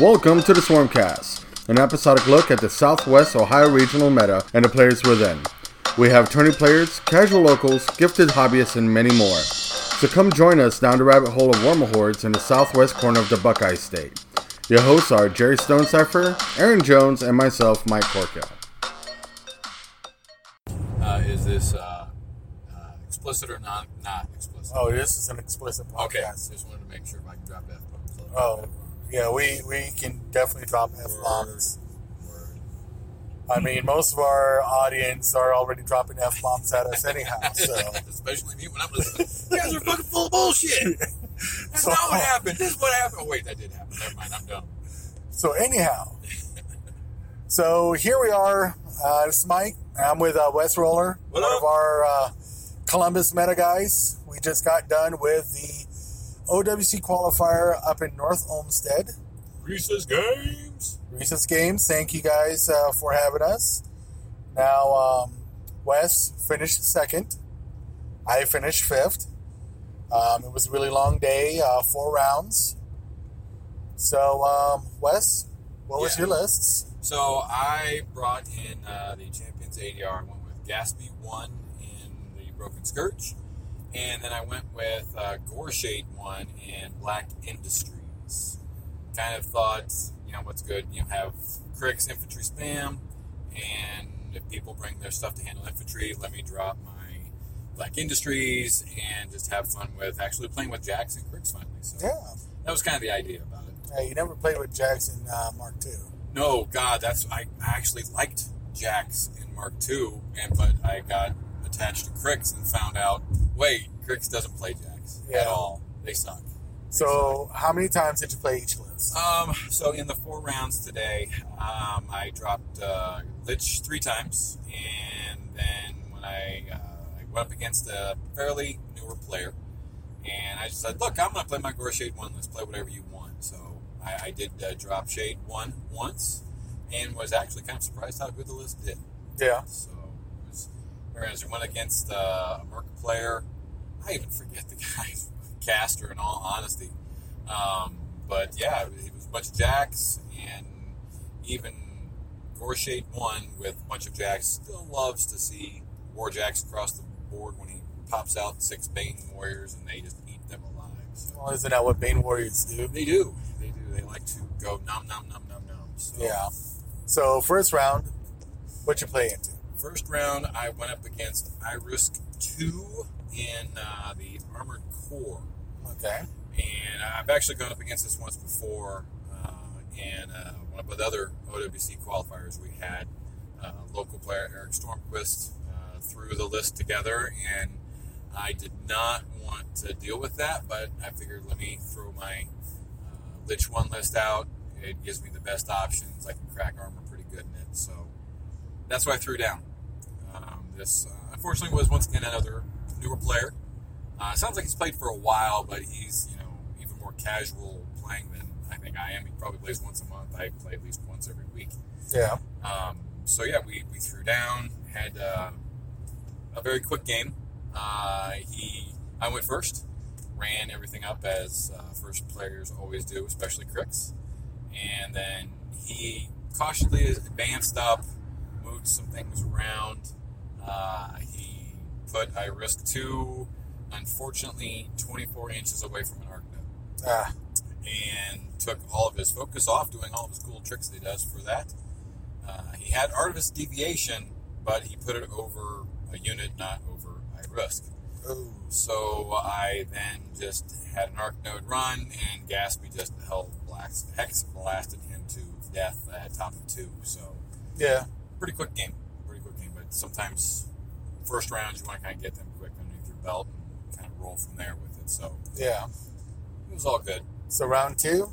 Welcome to the Swarmcast, an episodic look at the Southwest Ohio regional meta and the players within. We have tourney players, casual locals, gifted hobbyists, and many more. So come join us down the rabbit hole of Warmahordes in the southwest corner of the Buckeye State. Your hosts are Jerry Stonecipher, Aaron Jones, and myself, Mike Corkill. Uh, is this uh, uh, explicit or not? Not explicit. Oh, this is an explicit podcast. okay. Just wanted to make sure if I can drop f bombs. Oh, yeah, we, we can definitely drop F bombs. I mean, most of our audience are already dropping F bombs at us anyhow. So, Especially me when I'm listening. You guys are fucking full of bullshit. That's So- not what happened. This is what happened. Oh, wait, that did happen. Never mind. I'm done. so anyhow, so here we are. Uh, this is Mike. I'm with uh, Wes Roller, What one up? of our uh, Columbus meta guys. We just got done with the OWC qualifier up in North Olmsted. Reese's Games. Recess Games. Thank you guys uh, for having us. Now, um, Wes finished second. I finished fifth. Um, it was a really long day, uh, four rounds. So, um, Wes, what was Yeah. your lists? So I brought in uh, the Champions ADR. I went with Gaspy 1 in the Broken Scourge. And then I went with uh, Goreshade 1 in Black Industries. Kind of thought, you know, what's good? You know, have Cryx infantry spam. And if people bring their stuff to handle infantry, let me drop my Black Industries and just have fun with actually playing with Jacks and Cryx finally. So Yeah. that was kind of the idea about it. Hey, you never played with Jackson uh, Mark II. No, God, that's I actually liked Jax in Mark II, and but I got attached to Cryx and found out, wait, Cryx doesn't play Jax at all. They suck. So, how many times did you play each list? Um, so in the four rounds today, um, I dropped uh, Lich three times, and then when I, uh, I went up against a fairly newer player, and I just said, "Look, I'm going to play my Goreshade one. Let's play whatever you want." So I, I did uh, drop Shade one once, and was actually kind of surprised how good the list did. Yeah. So whereas I went against uh, a Merc player, I even forget the guy's caster in all honesty. Um, but yeah, it was a bunch of jacks, and even Goreshade won with a bunch of jacks. Still loves to see war jacks across the board when he pops out six Bane warriors and they just eat them alive. So Well, isn't that what Bane Warriors do? they do, they do. They like to go nom nom nom nom nom. So Yeah. So, first round, what you play into? First round, I went up against Irusk 2 in uh, the Armored Corps. Okay. And I've actually gone up against this once before. Uh, and uh, one of the other OWC qualifiers we had, uh, local player Eric Stormquist uh, threw the list together. And I did not want to deal with that, but I figured let me throw my uh, Lich 1 list out. It gives me the best options. I can crack armor pretty good in it. So that's what I threw down. Um, this, uh, unfortunately, was once again another newer player. Uh, sounds like he's played for a while, but he's you know even more casual playing than I think I am. He probably plays once a month. I play at least once every week. Yeah. Um, so yeah, we, we threw down, had uh, a very quick game. Uh, he, I went first, ran everything up as uh, first players always do, especially Cryx, and then he cautiously advanced up, moved some things around. Uh, he put Irusk two, unfortunately, 24 inches away from an arc node Ah, and took all of his focus off doing all of his cool tricks that he does for that. Uh, he had Artemis Deviation, but he put it over a unit, not over I risk. So I then just had an arc node run, and Gaspy just held hex blasted him to death at top of two. So Yeah. Pretty quick game, pretty quick game. But sometimes first rounds you want to kind of get them quick underneath your belt and kind of roll from there with it. So Yeah. it was all good. So, round two?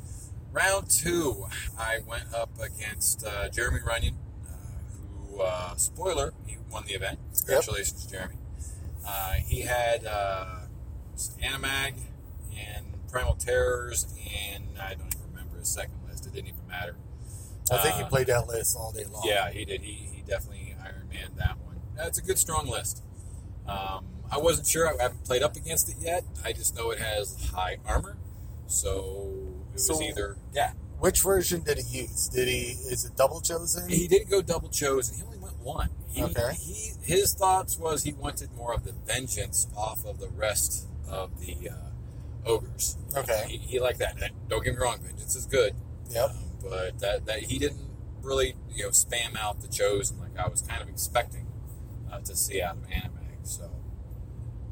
Round two, I went up against uh, Jeremy Runyon, uh, who, uh, spoiler, he won the event. Congratulations, Jeremy. Uh, he had uh, Anamag and Primal Terrors, and I don't even remember his second list. It didn't even matter. I think Uh, you played that list all day long. Yeah, he did. He, he definitely Iron Man that one. That's a good, strong list. Um, I wasn't sure. I haven't played up against it yet. I just know it has high armor. So it was So- either, yeah. which version did he use? Did he is it double chosen? He didn't go double chosen. He only went one. He, Okay. He his thoughts was he wanted more of the vengeance off of the rest of the uh, ogres. Okay. He, he liked that. And Don't get me wrong, vengeance is good. Yep. Um, but that that he didn't really you know spam out the chosen like I was kind of expecting uh, to see out of Anamag. So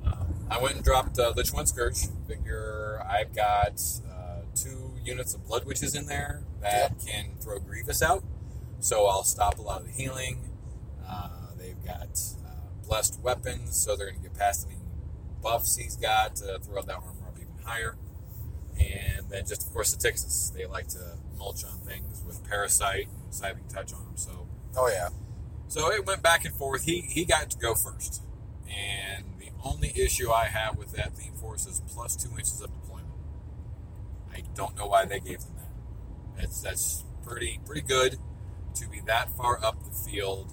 um, I went and dropped uh, Lich One Scourge. Figure I've got uh, two units of Blood Witches in there that can throw Grievous out. So I'll stop a lot of the healing. Uh, they've got uh, blessed weapons, so they're going to get past any buffs he's got to throw out that armor up even higher. And then just of course the Texas, They like to mulch on things with Parasite and Scything Touch on them. So Oh yeah. so it went back and forth. He he got to go first, and the only issue I have with that theme force is plus two inches of deployment. I don't know why they gave them that. That's that's pretty pretty good to be that far up the field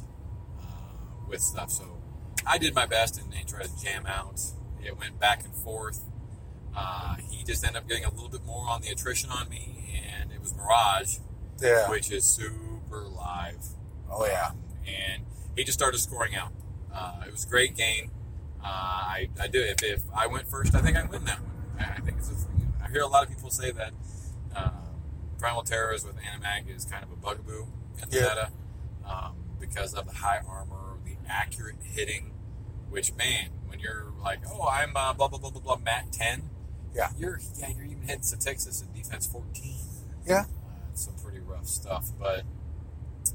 uh, with stuff. So I did my best and, and tried to jam out. It went back and forth. Uh, he just ended up getting a little bit more on the attrition on me, and it was Mirage, Yeah. which is super live. Oh yeah. Um, and he just started scoring out. Uh, it was a great game. Uh, I, I do. If, if I went first, I think I'd win that one. I, I think it's. A, I hear a lot of people say that uh, Primal Terrors with Anamag is kind of a bugaboo in the Yeah. meta um, because of the high armor, the accurate hitting. Which man, when you're like, oh, I'm uh, blah blah blah blah blah, Matt ten. Yeah. You're yeah, you're even hitting Texas at defense fourteen. Yeah. Uh, some pretty rough stuff, but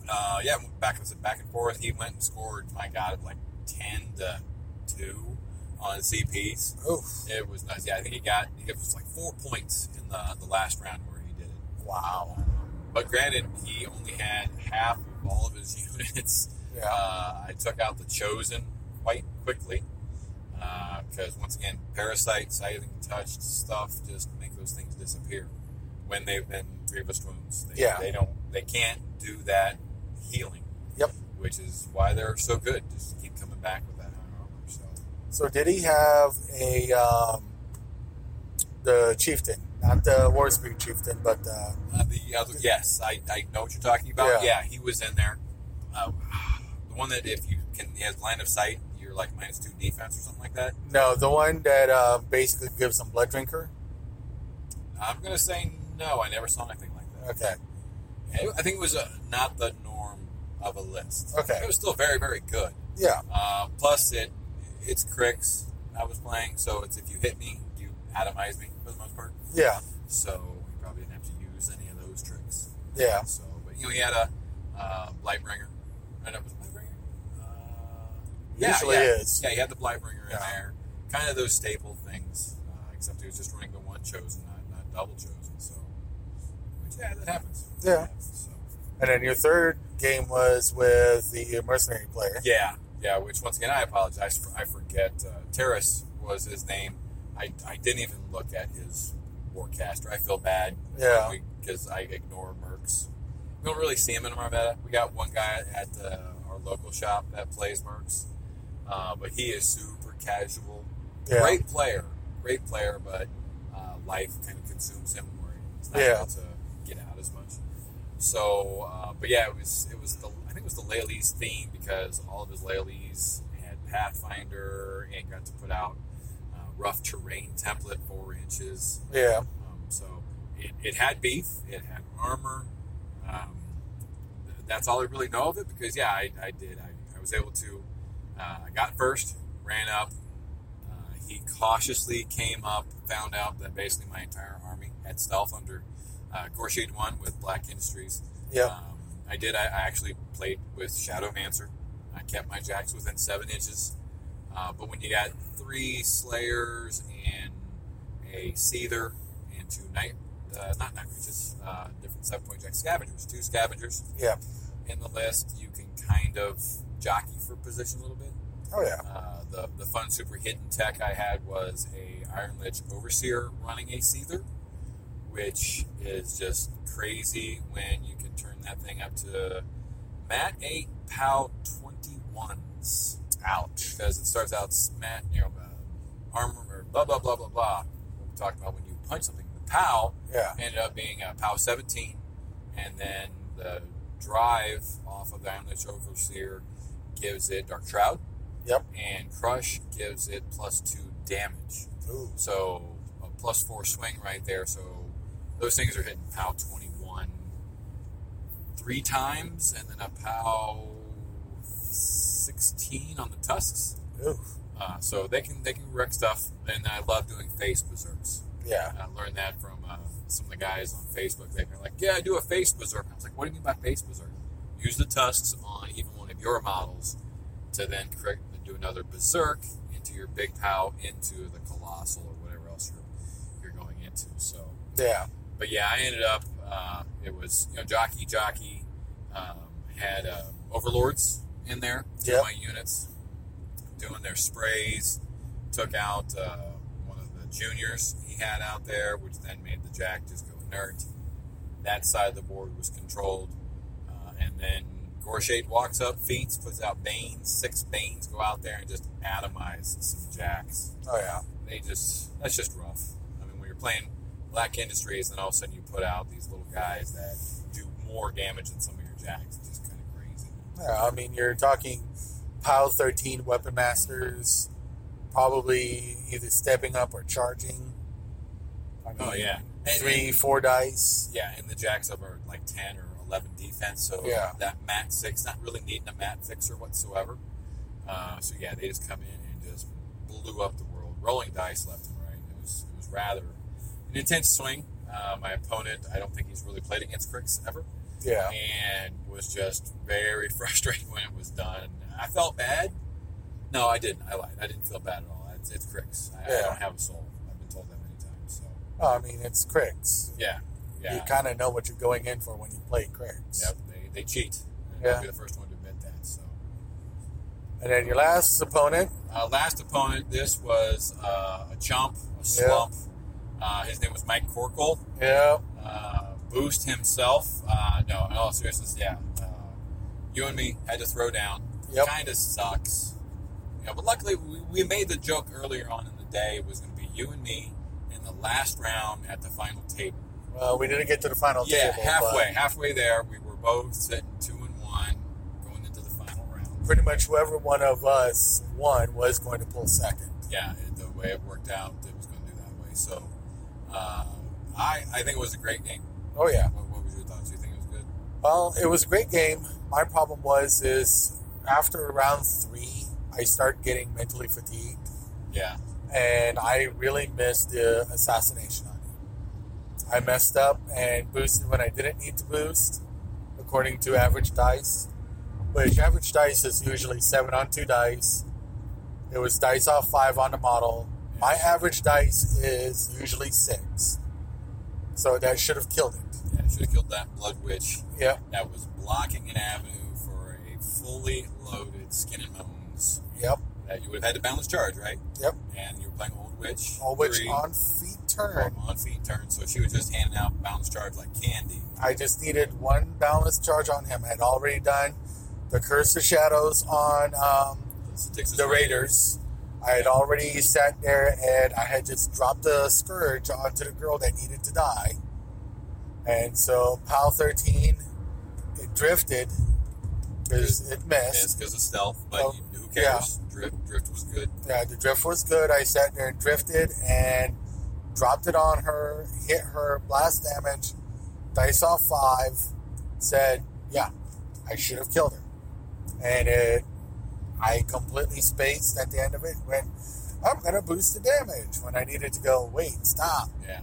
uh, yeah, back and back and forth. He went and scored. My God, like ten to two on CPs. Oof. It was nice. Yeah, I think he got he got was like four points in the the last round where he did it. Wow. But granted, he only had half of all of his units. Yeah. Uh, I took out the chosen quite quickly because once again, parasite, scything, touched stuff just make those things disappear when they've been grievous wounds. They, Yeah. they don't, they can't do that healing. Yep. Which is why they're so good. Just keep coming back with that high armor. So So did he have a um, the chieftain, not the war spirit chieftain, but uh, uh, the other, yes, I, I know what you're talking about. Yeah. Yeah, he was in there. Uh, the one that if you can, he has line of sight, you're like minus two defense or something like that. no, the one that uh, basically gives him blood drinker. I'm gonna say no. I never saw anything like that. Okay. I think it was a, not the norm of a list. Okay. It was still very, very good. Yeah. Uh, plus, it it's Cryx I was playing, so it's if you hit me, you atomize me for the most part. Yeah. So you probably didn't have to use any of those tricks. Yeah. So, but you know, he had a uh, know, was it Blightbringer? Uh, yeah, Usually yeah. is. Yeah, he had the Blightbringer in there. Kind of those staple things, uh, except he was just running the one chosen, not, not double chosen. So, which, yeah, that happens. Yeah. So, And then your third game was with the mercenary player. yeah, yeah. Which once again, I apologize. For, I forget. Uh, Terrace was his name. I, I didn't even look at his warcaster. I feel bad. Yeah. Because I ignore mercs. We don't really see him in our meta. We got one guy at uh, our local shop that plays mercs, uh, but he is super casual. Yeah. Great player, great player, but uh, life kind of consumes him where he's not Yeah. able to get out as much. So, uh, but yeah, it was it was the I think it was the Laylee's theme because all of his Laylees had Pathfinder and got to put out uh, rough terrain template four inches. Yeah. Um, so it, it had beef, it had armor. Um, that's all I really know of it because yeah, I, I did. I, I was able to. Uh, I got first, ran up. Uh, he cautiously came up, found out that basically my entire army had stealth under uh, Goreshade One with Black Industries. Yeah. Um, I did. I, I actually played with Shadowmancer. I kept my jacks within seven inches. Uh, but when you got three Slayers and a Seether and two Night, uh, not Nightwretches, uh, different seven point jack scavengers, two scavengers Yeah. in the list, you can kind of jockey for position a little bit. Oh yeah. Uh, the, the fun super hidden tech I had was a Iron Lich Overseer running a Seether, which is just crazy when you can turn that thing up to Mat 8 POW 21s. Ouch. Because it starts out Mat, you know, uh, armor, or blah, blah, blah, blah, blah. What we talked about when you punch something. The POW Yeah. ended up being a POW 17 and then the drive off of the Unleashed Overseer gives it Dark Shroud. Yep. And Crush gives it plus two damage. Ooh. So a plus four swing right there. So those things are hitting POW 21 three times, and then a POW 16 on the tusks. Ooh. Uh, so they can they can wreck stuff, and I love doing face berserks. Yeah. I learned that from uh, some of the guys on Facebook. They're like, "Yeah, I do a face berserk." I was like, "What do you mean by face berserk?" Use the tusks on even one your models to then correct and do another berserk into your big pow into the colossal or whatever else you're you're going into. So, Yeah. but yeah, I ended up. Uh, it was you know jockey jockey um, had uh, overlords in there, Yep. my units doing their sprays. Took out uh, one of the juniors he had out there, which then made the jack just go inert. That side of the board was controlled, uh, and then Goreshade walks up, feats, puts out Banes. Six Banes go out there and just atomize some jacks Oh yeah. they just that's just rough. I mean, when you're playing Black Industries, and all of a sudden you put out these little guys that do more damage than some of your jacks. It's just kind of crazy. Yeah. I mean, you're talking pile 13 weapon masters, probably either stepping up or charging. I oh, mean, Oh yeah, and, Three, and- four dice. yeah, and the jacks up are like ten or eleven defense. So Yeah. that mat six, not really needing a mat fixer whatsoever. Uh, so yeah, they just come in and just blew up the world, rolling dice left and right. It was it was rather an intense swing. Uh, my opponent, I don't think he's really played against Cryx ever. Yeah. and was just very frustrated when it was done. I felt bad. No, I didn't. I lied. I didn't feel bad at all. It's, it's Cryx. I, I don't have a soul. I've been told that many times. So Oh, I mean, it's Cryx. yeah, yeah. You kind of know what you're going in for when you play Cryx. Yep, they, they cheat. And Yeah. I'll be the first one to admit that. So And then your last opponent. uh, last opponent, this was uh, a chump, a slump. Uh, his name was Mike Corkle. Yeah. uh, Boost himself. Uh, no, in all seriousness, yeah. Uh, you and me had to throw down. Yep. Kind of sucks. You know, but luckily, we, we made the joke earlier on in the day. It was going to be you and me in the last round at the final table. Well, we didn't get to the final yeah, table. halfway. Halfway there, we were both sitting two and one going into the final round. Pretty much whoever one of us won was going to pull second. Yeah, the way it worked out, it was going to do that way. So uh, I, I think it was a great game. Oh yeah. What, what was your thoughts? You think it was good? Well, it was a great game. My problem was is after round three, I start getting mentally fatigued, Yeah. and I really missed the assassination. I messed up and boosted when I didn't need to boost, according to average dice. Which average dice is usually seven on two dice. It was dice off five on the model. My average dice is usually six, so that should have killed it. Yeah, should have killed that blood witch. Yep. that was blocking an avenue for a fully loaded skin and bones Yep. that you would have had to balance charge, right? Yep. And you were playing Old Witch. Old Witch three, on feet turn. on feet turn, so she was just handing out balance charge like candy. I just needed one balance charge on him. I had already done the Curse of Shadows on um, the Raiders. I had already sat there and I had just dropped the Scourge onto the girl that needed to die. And so PAL 13, it drifted because it It's missed. because of stealth, but Oh, who cares? Drift, drift was good. Yeah, the drift was good. I sat there and drifted and dropped it on her, hit her, blast damage, dice off five, said, yeah, I should have killed her. And it, I completely spaced at the end of it, went, I'm going to boost the damage when I needed to go, wait, stop. Yeah,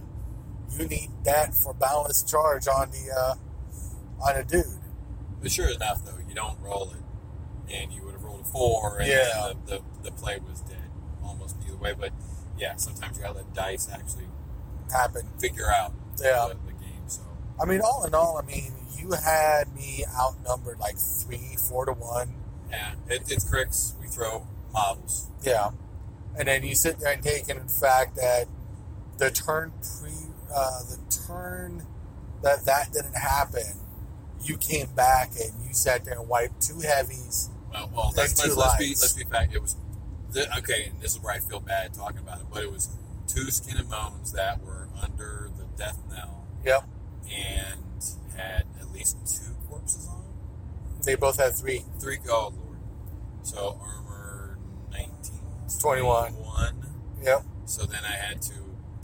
You need that for balanced charge on the, uh, on a dude. but sure enough, though, you don't roll it, and you would have rolled a four, and Yeah. the, the the play was dead almost either way. But yeah, sometimes you gotta let dice actually Happen. figure out Yeah. the, the game. So I mean, all in all, I mean, you had me outnumbered like three, four to one. yeah, it, it's Cryx. We throw models. Yeah. And then you sit there and take in the fact that the turn pre, uh, the turn that that didn't happen, you came back and you sat there and wiped two heavies. Well, well let's, two let's, let's be let's be fact. It was the, okay, and this is where I feel bad talking about it, but it was two skin and bones that were under the death knell Yep. and had at least two corpses on. them. They both had three. Three, oh lord. So armor 19, 21. 21. Yep. So then I had to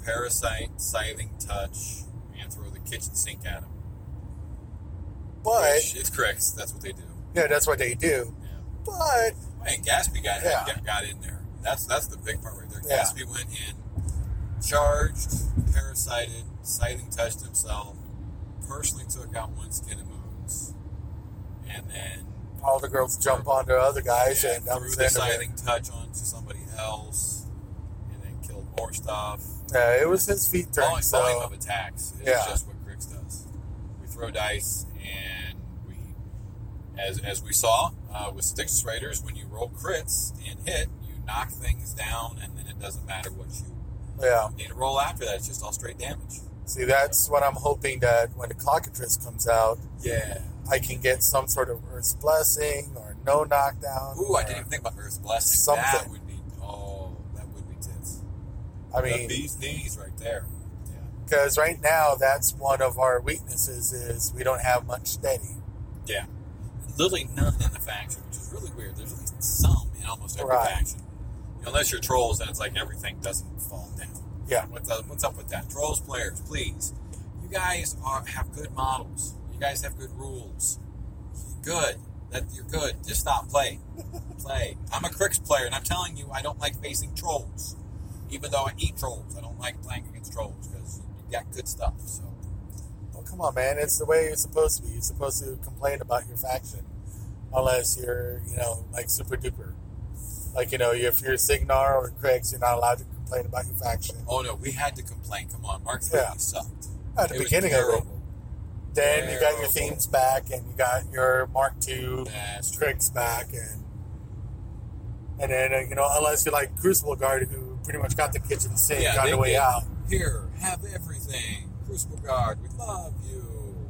parasite, scything touch, and throw the kitchen sink at him. But Which is correct. That's what they do. yeah, that's what they do. Yeah. But And Gaspy got, Yeah. got got in there. That's that's the big part right there. Yeah. Gaspy went in, charged, parasited, scything touched himself, personally took out one skin and moons, and then all the girls jump onto other guys, yeah, and that threw the the end of it. scything touch onto somebody else, and then killed more stuff. Yeah, it was his feet turn. Volume, So volume of attacks is Yeah. just what Cryx does. We throw dice, as as we saw uh, with Satyxis Raiders, when you roll crits and hit, you knock things down, and then it doesn't matter what you yeah, need to roll after that. It's just all straight damage. see, that's what I'm hoping that when the Clockatrice comes out, Yeah. I can get some sort of Earth's blessing or no knockdown. Ooh, I didn't even think about Earth's blessing. Something. That would be oh, that would be tits. I the mean, bee's knees right there. Yeah. because right now that's one of our weaknesses is we don't have much steady. Yeah. Literally none in the faction, which is really weird. There's at least some in almost every Right. faction. You know, unless you're trolls, then it's like everything doesn't fall down. Yeah. What's up, what's up with that? Trolls players, please. You guys are have good models. You guys have good rules. Good. That you're good. Just stop playing. Play. I'm a Cryx player, and I'm telling you, I don't like facing trolls. Even though I eat trolls, I don't like playing against trolls because you got good stuff. So come on, man. It's the way it's supposed to be. You're supposed to complain about your faction, unless you're, you know, like super duper. Like, you know, if you're Cygnar or Cryx, you're not allowed to complain about your faction. Oh no, we had to complain. Come on, Mark Yeah. sucked. At the It beginning of it, terrible. then you got your themes back, and you got your Mark II. Craigs back, and and then uh, you know, unless you're like Crucible Guard, who pretty much got the kitchen sink Yeah, on the way did. out. Here, have everything. Crucible Guard, we love you.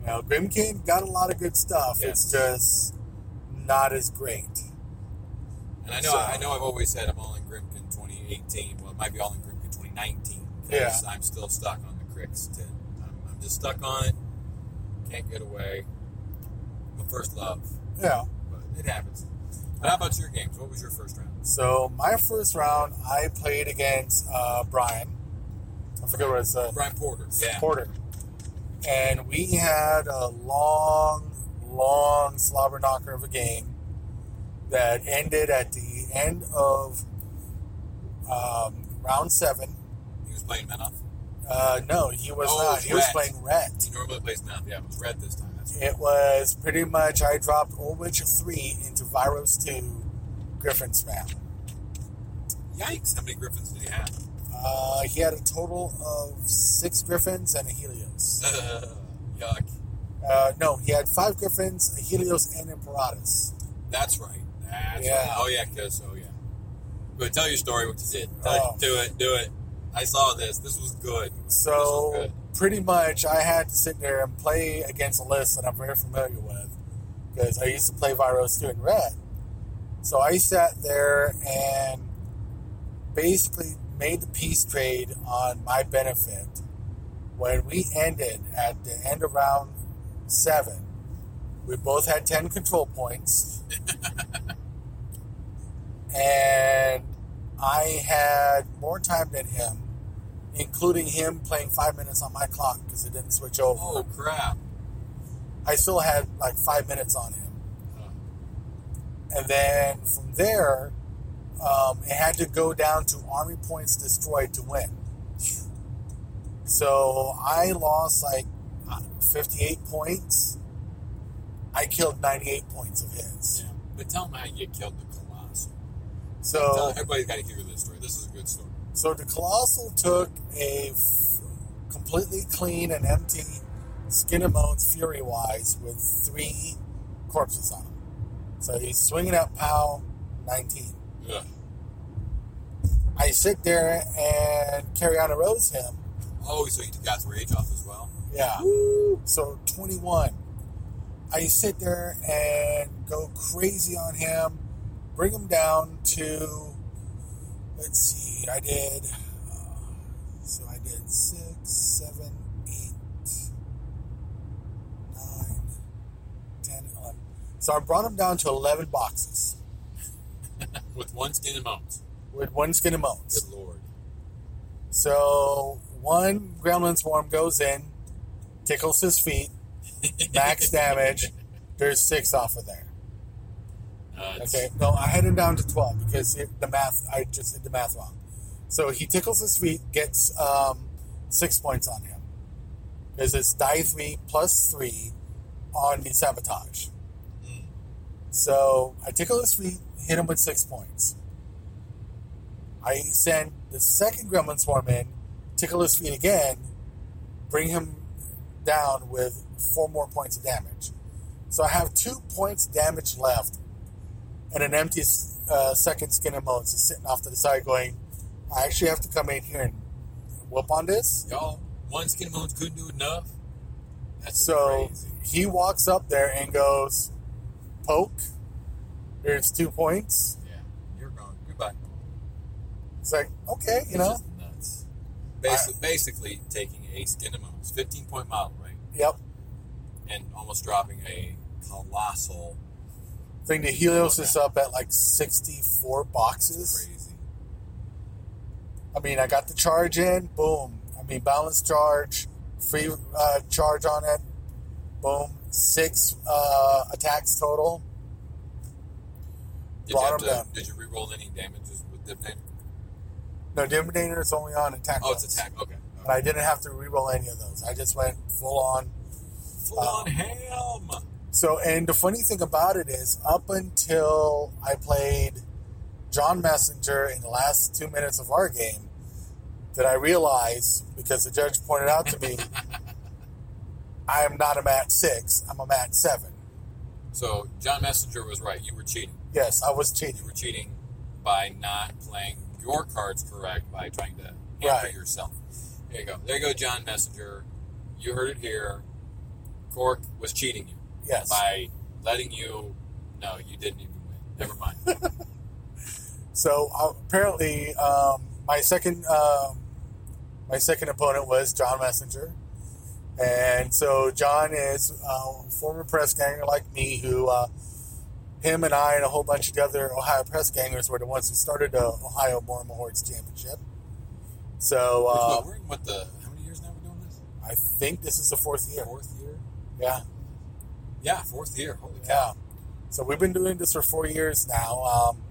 You know, Grymkin got a lot of good stuff. It's just not as great. And I know, So- I know, I've always said I'm all in Grymkin 2018. Well, it might be all in Grymkin 2019 because Yeah. I'm still stuck on the tin. I'm, I'm just stuck on it. Can't get away. My first love, Yeah. but it happens. But how about your games? What was your first round? So my first round, I played against uh, Brian. I forget what it's uh, Brian Porter. Yeah. Porter, and we had a long, long slobber knocker of a game that ended at the end of um, round seven. He was playing Menoth. Uh, no, he was Oh, not. He was playing Ret. He normally plays Menoth. Yeah, it was red this time. Right. It was pretty much I dropped Old of 3 into Vyros 2 Griffin Spam. Yikes! How many Griffins did he have? Uh, he had a total of six Griffins and a Helios. Yuck. Uh, no, he had five Griffins, a Helios, and Imperatus. That's right. That's Yeah. right. Oh yeah, because oh yeah. But tell your story. What you did. Tell Oh. Do it. Do it. I saw this. This was good. So This is pretty much, I had to sit there and play against a list that I'm very familiar with because I used to play Vyros 2 in red. So I sat there and basically made the peace trade on my benefit. When we ended at the end of round seven, we both had 10 control points. and I had more time than him, including him playing five minutes on my clock because it didn't switch over. Oh crap. I still had like five minutes on him. Oh. And then from there, um, it had to go down to army points destroyed to win. So I lost like uh, 58 points. I killed 98 points of his. Yeah. But tell him how you killed the colossal. Tell, So, everybody's got to hear this story. This is a good story. so the colossal took a f- completely clean and empty skin and bones fury wise with three corpses on him. So he's swinging at POW 19. I sit there and carry on a Rose him. Oh, so you got three rage off as well? Yeah. Woo. So 21. I sit there and go crazy on him, bring him down to, let's see, I did, uh, so I did six, seven, eight, nine, ten, eleven. So I brought him down to 11 boxes. With one skin amount with one skin and bones. Good lord. So one gremlin swarm goes in, tickles his feet, max damage. There's six off of there. Uh, Okay, no, I had him down to 12 because it, the math, I just did the math wrong. So he tickles his feet, gets um, six points on him. Because it's die three plus three on the sabotage. Mm. So I tickle his feet, hit him with six points. I send the second gremlin swarm in, tickle his feet again, bring him down with four more points of damage. So I have two points damage left, and an empty uh, second skin and bones is sitting off to the side going, I actually have to come in here and whoop on this. Y'all, one skin and bones couldn't do enough. That's So crazy. he walks up there and goes, poke. There's two points. Yeah, you're gone. Goodbye. It's like, okay, you know, nuts. Basically, basically taking a skin bones, 15 point model, right? yep. And almost dropping a colossal. Thing to Helios is up at like 64 boxes. Crazy. I mean, I got the charge in, boom. I mean, balance charge, free uh, charge on it, boom. Six uh, attacks total. Did you, have to, down. did you re-roll any damages with Dipname? No, Diminator is only on attack. Oh, it's rolls. attack. Okay. And I didn't have to reroll any of those. I just went full on. Full on um, ham. So, and the funny thing about it is, up until I played John Messenger in the last two minutes of our game, that I realized because the judge pointed out to me, I am not a mat six. I'm a mat seven. So John Messenger was right. You were cheating. Yes, I was cheating. You were cheating by not playing your cards correct by trying to hamper Right. yourself. There you go. There you go, John Messenger. You heard it here. Cork was cheating you Yes. by letting you. No, you didn't even win. Never mind. So uh, apparently, um, my second um, my second opponent was John Messenger, and so John is uh, a former press ganger like me, who uh, him and I and a whole bunch of the other Ohio press gangers were the ones who started the Ohio Warmahordes Championship. So uh, we're in what the how many years now we're doing this? I think this is the fourth year. Fourth year. Yeah, Yeah, fourth year. Holy cow! yeah. So we've been doing this for four years now. Um,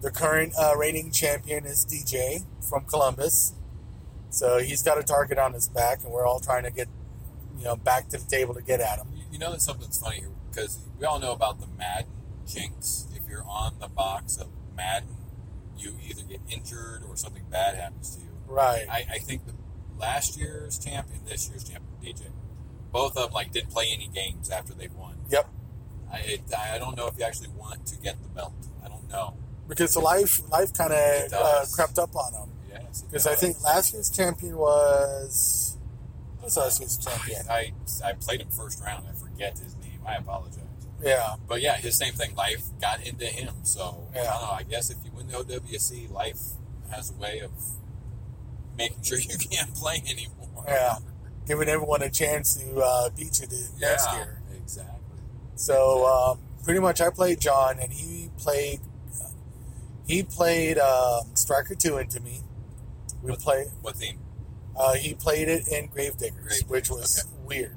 the current uh, reigning champion is DJ from Columbus. So he's got a target on his back, and we're all trying to get, you know, back to the table to get at him. You, you know that something's funny here because we all know about the Madden jinx. If you're on the box of Madden, you either get injured or something bad happens to you. Right. I, I think the last year's champion, this year's champion, DJ, both of them like didn't play any games after they won. Yep. I it, I don't know if you actually want to get the belt. I don't know. Because the life life kind of uh, crept up on him. Yes, Because I think last year's champion was. Who's last year's champion? I, I played him first round. I forget his name. I apologize. Yeah. But yeah, his same thing. Life got into him. So I don't know. I guess if you win the OWC, life has a way of making sure you can't play anymore. Yeah. Giving everyone a chance to uh, beat you the next Yeah, year. Exactly. So um, pretty much, I played John, and he played. He played um, Stryker Two into me. We What- played. What theme? Uh, he played it in Gravediggers, Gravediggers, which was okay. weird.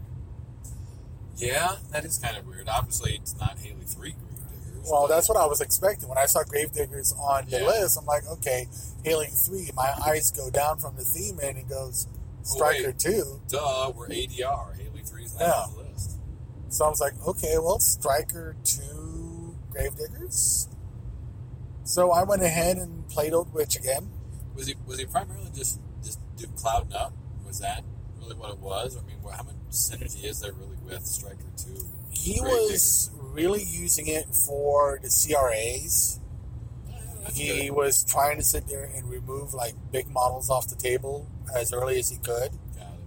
Yeah, that is kind of weird. Obviously, it's not Haley Three Gravediggers. Well, that's what I was expecting when I saw Gravediggers on the Yeah. list. I'm like, okay, Haley Three. My eyes go down from the theme, and it goes oh, Stryker Oh. Two. Duh, we're ADR. Haley Three is not Yeah. on the list. So I was like, okay, well, Stryker Two Gravediggers. So I went ahead and played Old Witch again. Was he was he primarily just just do clouding up? Was that really what it was? I mean, how much synergy is there really with Stryker Two? He Gravediggers. was really using it for the CRAs. He good. was trying to sit there and remove like big models off the table as early as he could. Got it.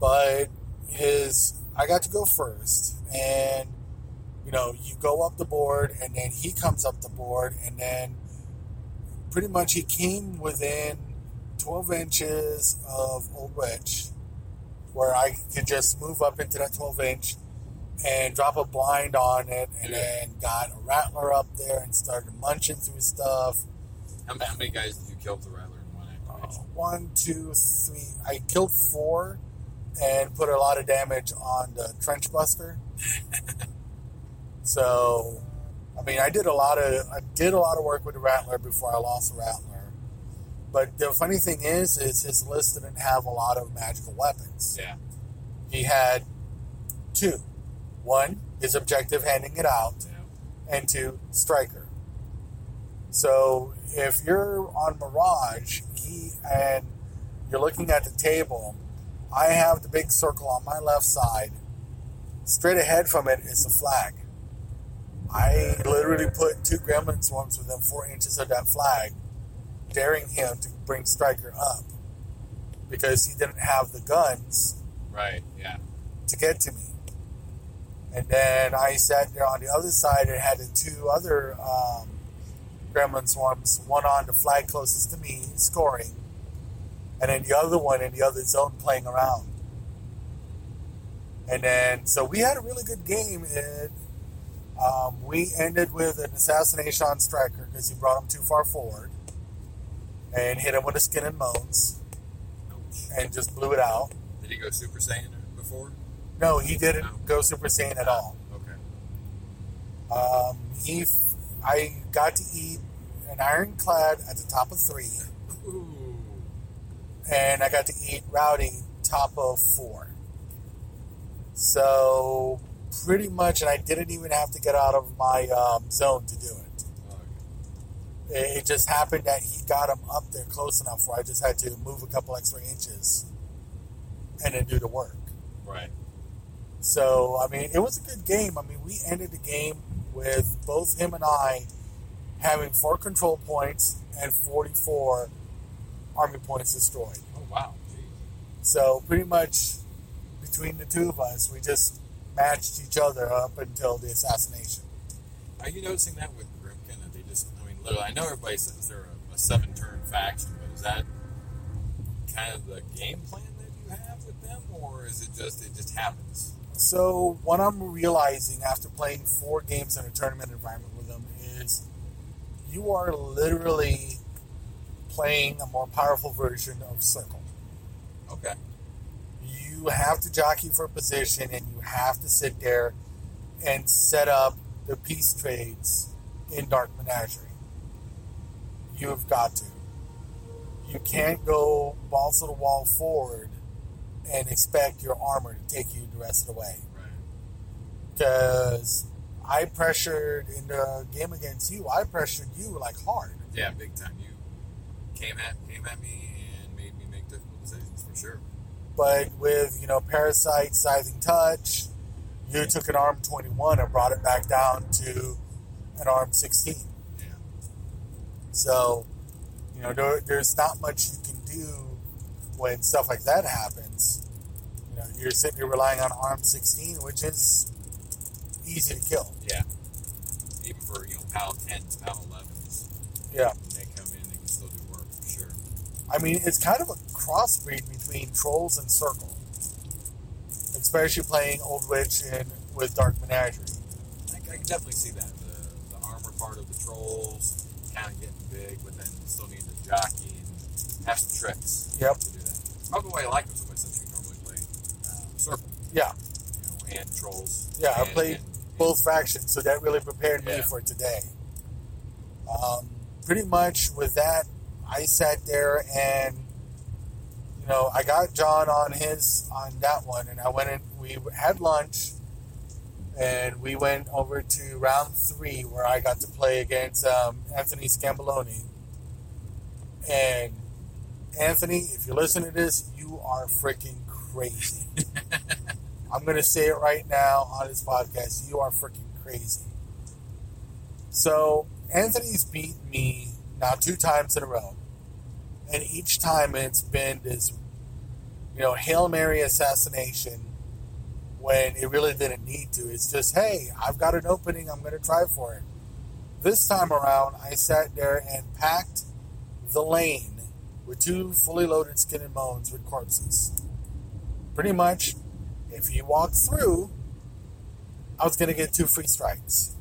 But his, I got to go first, and you know, you go up the board, and then he comes up the board, and then pretty much he came within 12 inches of Old Witch, where I could just move up into that 12 inch and drop a blind on it, and Yeah. then got a rattler up there and started munching through stuff. How, ma- how many guys did you kill with the Rattler in one Uh, one, two, three. I killed four and put a lot of damage on the trench buster. so, I mean, I did a lot of I did a lot of work with the rattler before I lost the rattler. But the funny thing is, is his list didn't have a lot of magical weapons. Yeah. He had two. One, his objective handing it out, Yeah. and two, Stryker. So if you're on Mirage, he and you're looking at the table, I have the big circle on my left side. Straight ahead from it is the flag. I literally put two gremlin swarms within four inches of that flag, daring him to bring Stryker up because he didn't have the guns Right. Yeah. to get to me. And then I sat there on the other side and had the two other um, gremlin swarms, one on the flag closest to me, scoring, and then the other one in the other zone playing around. And then, so we had a really good game. And, um, we ended with an assassination on Stryker because he brought him too far forward and hit him with a skin and bones Ouch. and just blew it out. Did he go Super Saiyan before? No, he didn't No. go Super Saiyan at all. Okay. Um, he, f- I got to eat an ironclad at the top of three, Ooh. and I got to eat rowdy top of four. So pretty much, and I didn't even have to get out of my um, zone to do it. It. Just happened that he got him up there close enough where I just had to move a couple extra inches and then do the work. Right. So, I mean, it was a good game. I mean, we ended the game with both him and I having four control points and 44 army points destroyed. Oh wow. Jeez. So, pretty much between the two of us, we just matched each other up until the assassination. Are you noticing that with just? I know everybody says they're a, a seven-turn faction, but is that kind of the game plan that you have with them, or is it just it just happens? So, what I'm realizing after playing four games in a tournament environment with them is you are literally playing a more powerful version of Circle. Okay. you have to jockey for position and you have to sit there and set up the peace trades in Dark Menagerie. You've got to. You can't go balls to the wall forward and expect your armor to take you the rest of the way. Right. Because I pressured in the game against you, I pressured you like hard. Yeah, big time. You came at came at me and made me make difficult decisions for sure. But with, you know, Parasite, Scything Touch, you took an arm 21 and brought it back down to an arm 16. So, you know, there, there's not much you can do when stuff like that happens. You know, you're sitting here relying on arm 16, which is easy to kill. Yeah. Even for you know PAL tens, PAL elevens, Yeah. when they come in, they can still do work for sure. I mean, it's kind of a crossbreed between Trolls and Circle. Especially playing Old Witch and with Dark Menagerie. I, I can definitely see that. The, the armor part of the trolls kind of getting big, but then still need to jockey and have some tricks Yep. to do that. Probably why I like them so much since we normally play um, circle, Yeah. you know, and trolls. Yeah, I played and- both factions, so that really prepared me for today. Um, pretty much with that, I sat there and you know I got John on his on that one, and I went and we had lunch, and we went over to round three where I got to play against um, Anthony Scamboloni. And Anthony, if you listen to this, you are freaking crazy. I'm going to say it right now on this podcast. You are freaking crazy. So, Anthony's beaten me now two times in a row. And each time it's been this, you know, Hail Mary assassination when it really didn't need to. It's just, hey, I've got an opening. I'm going to try for it. This time around, I sat there and packed the lane with two fully loaded skin and bones with corpses. Pretty much, if you walk through, I was going to get two free strikes.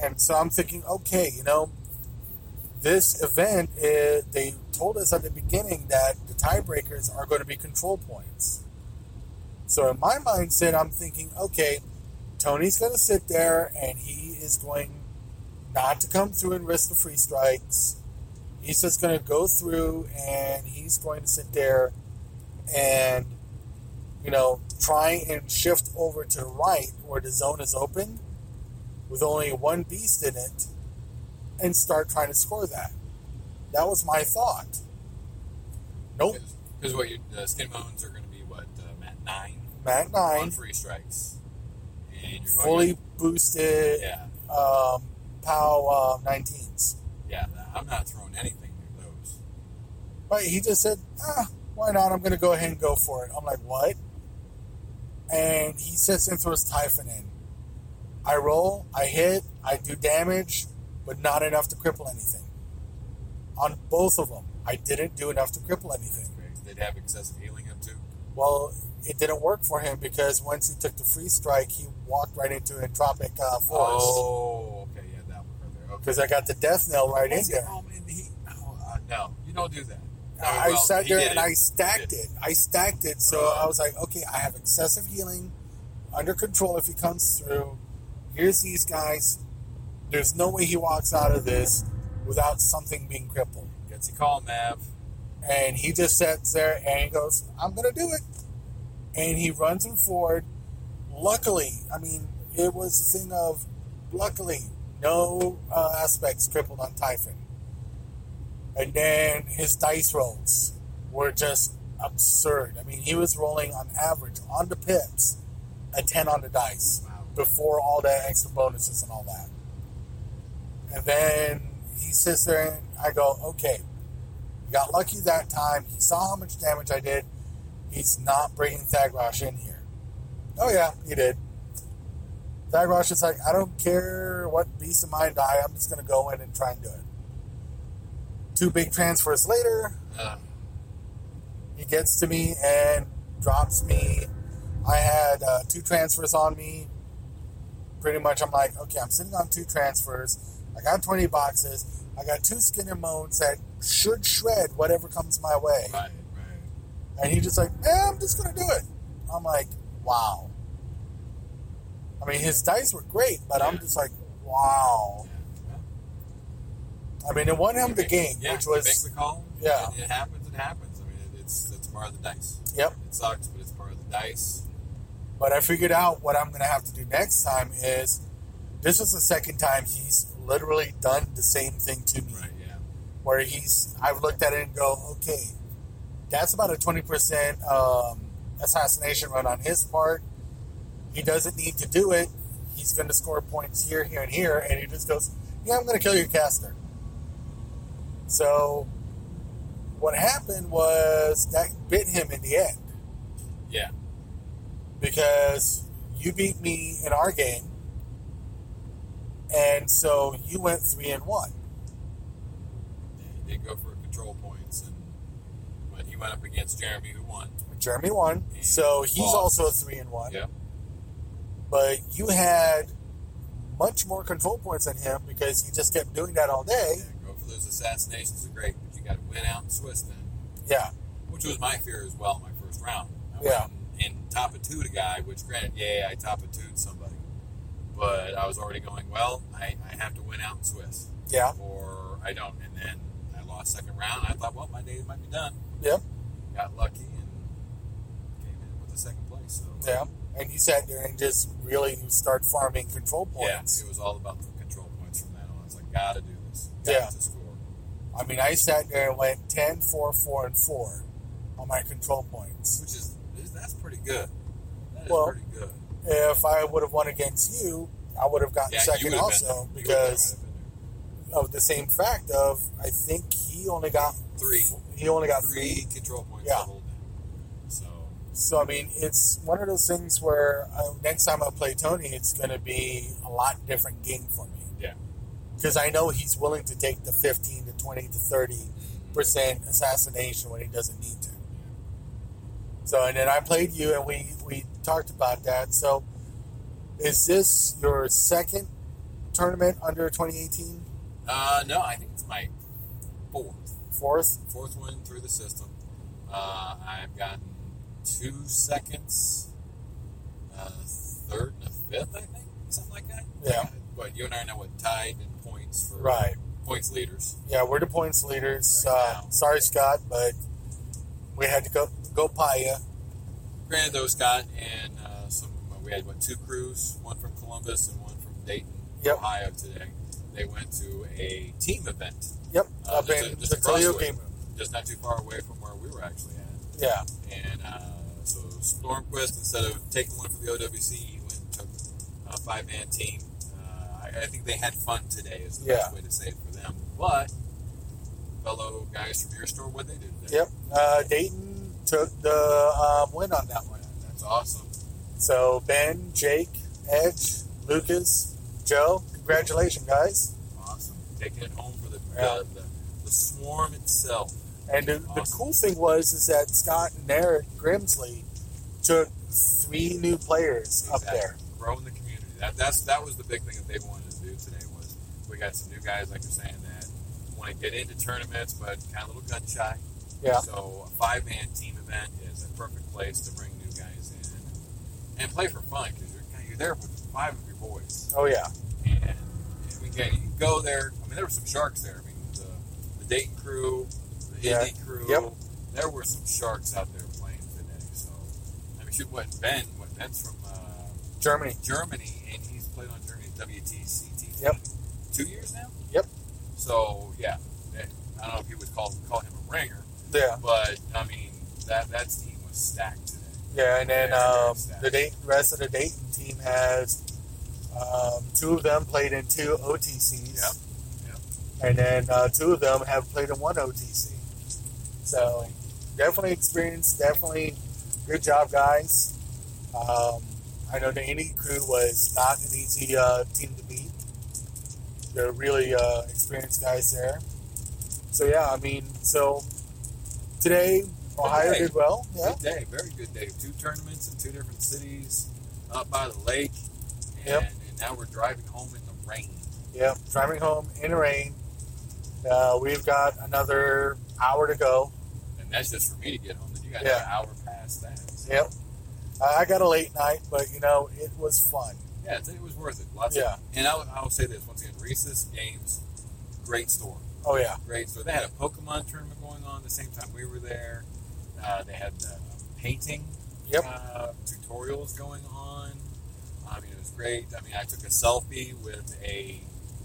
And so I'm thinking, okay, you know, this event, is, they told us at the beginning that the tiebreakers are going to be control points. So in my mindset, I'm thinking, okay, Tony's going to sit there and he is going not to come through and risk the free strikes. He's just going to go through and he's going to sit there and, you know, try and shift over to right where the zone is open with only one beast in it and start trying to score that. That was my thought. Nope. Because what your uh, skin bones are going to be what uh, Matt nine Matt on nine, free strikes, and you're fully boosted yeah um, POW uh, 19s. yeah. I'm not throwing anything near those. But he just said, ah, why not? I'm going to go ahead and go for it. I'm like, what? And he sits and throws Typhon in. I roll, I hit, I do damage, but not enough to cripple anything. On both of them, I didn't do enough to cripple anything. They'd have excessive healing up too. Well, it didn't work for him because once he took the free strike, he walked right into Entropic uh, Force. Oh, okay, yeah, that one right there. Okay. Because I got the death nail right in there. home in the heat? Oh, uh, no, you don't do that. No, I well, sat there and it. I stacked it. I stacked it. So Oh. I was like, okay, I have excessive healing under control if he comes through. Here's these guys. There's no way he walks out of this without something being crippled. Gets a call, Mav. And he just sits there and he goes, I'm going to do it. And he runs him forward. Luckily, I mean, it was a thing of, luckily, no uh, aspects crippled on Typhon. And then his dice rolls were just absurd. I mean, he was rolling on average on the pips a 10 on the dice Wow. before all the extra bonuses and all that. And then he sits there and I go, okay, you got lucky that time. He saw how much damage I did. He's not bringing Thagrosh in here. Oh, yeah, he did. Thagrosh is like, I don't care what beast of mine die. I'm just going to go in and try and do it. Two big transfers later, he gets to me and drops me. I had uh, two transfers on me. Pretty much, I'm like, okay, I'm sitting on two transfers. I got 20 boxes. I got two Skin and Moans that should shred whatever comes my way. right. And he just like, eh, I'm just gonna do it. I'm like, wow. I mean, his dice were great, but I'm just like, wow. I mean, it won him the game, yeah, which make was the call. yeah. It, happens. It happens. I mean, it, it's it's part of the dice. Yep. It sucks, but it's part of the dice. But I figured out what I'm going to have to do next time is this is the second time he's literally done the same thing to me. Right. Yeah. Where he's, I've looked at it and go, okay, that's about a 20% um, assassination run on his part. He doesn't need to do it. He's going to score points here, here, and here. And he just goes, yeah, I'm going to kill your caster. So what happened was that bit him in the end Yeah. because you beat me in our game, and so you went three and one. yeah. Did go for control points, and went up against Jeremy, who won. Jeremy won, so he's Lost. also three and one. Yeah. But you had much more control points than him because he just kept doing that all day. Yeah, go for those assassinations are great, but you got to win out in Swiss then, Yeah, which was my fear as well. In my first round. I Yeah. And top a two to guy, which granted, yeah, I top a two somebody, but I was already going. Well, I, I have to win out in Swiss. yeah, or I don't. And then second round. I thought, well, my days might be done. Yeah. Got lucky and came in with the second place. So yeah. And you sat there and just really start farming control points. yeah, it was all about the control points from then on. It's like, gotta do this. Got Yeah. to score. I mean, I sat there and went 10, 4, 4, and 4 on my control points. Which is that's pretty good. That is Well, pretty good. If I would have won against you, I would have gotten Yeah, second also been, you would have because of the same fact of I think he only got Three. He only got three. three control points Yeah. the whole day. So So I mean, it's one of those things where uh, next time I play Tony, it's going to be a lot different game for me. Yeah. Because I know he's willing to take the fifteen to twenty to thirty percent assassination when he doesn't need to. So and then I played you, and we we talked about that. So, is this your second tournament under 2018? Uh, no, I think it's my fourth. Fourth? Fourth one through the system. Uh, I've gotten two seconds, uh, third and a fifth, I think, something like that. Yeah. But you and I know what tied in points for Right. points leaders. Yeah, we're the points leaders. Right uh, sorry, Scott, but we had to go go Paya. Granted, though, Scott and uh, some we had what two crews, one from Columbus and one from Dayton, Yep. Ohio today. They went to a team event Yep, Uh, up just in a- the Toledo game room. just not too far away from where we were actually at. Yeah, And uh, so Stormquist, instead of taking one for the OWC, he went and took a five man team. Uh, I, I think they had fun today, is the Yeah. best way to say it for them. But fellow guys from your store, what they did today? yep. Uh, Dayton took the um, win on that one. That's awesome. So Ben, Jake, Edge, Lucas, Joe, congratulations, guys! Awesome. Taking it home for the, Yeah. the, the, the swarm itself. And the, the cool thing was is that Scott and Eric Grimsley took three new players up there. Growing the community. That that's that was the big thing that they wanted to do today was we got some new guys like you're saying that want to get into tournaments but kind of a little gun shy. Yeah. So a five man team event is a perfect place to bring new guys in and, and play for fun because you're you're there with five of your boys Oh yeah, and I mean, again you can go there. I mean there were some sharks there. I mean the, the Dayton crew, the Yeah. Indy crew. Yep. There were some sharks out there playing today. So I mean shoot what Ben what Ben's from. Uh, Germany. Germany, and he's played on Germany's WTC team. Yep. Two years now. Yep. So yeah, eh, I don't know if you would call call him a ringer, Yeah, but I mean that that team was stacked today. yeah, and then um, the Dayton, rest of the Dayton team has um, two of them played in two OTCs. Yep. And then uh, two of them have played in one OTC. So definitely experience, definitely good job, guys. Um, I know the Indy crew was not an easy uh, team to beat. They're really uh, experienced guys there. So yeah, I mean, so today Ohio did well. Yeah, Good day, very good day. Two tournaments in two different cities, up by the lake, Yep. Now we're driving home in the rain. yeah. Driving home in the rain. Uh, we've got another hour to go. And that's just for me to get home. You got Yeah. an hour past that. So, Yep. I I got a late night, but you know it was fun. Yeah, it was worth it. Lots Yeah. Of, and I'll, I'll say this once again: Reese's Games, great store. Oh yeah, great store. They had a Pokemon tournament going on the same time we were there. Uh, they had the painting Yep. uh, tutorials going on. I mean, it was great. I mean, I took a selfie with a.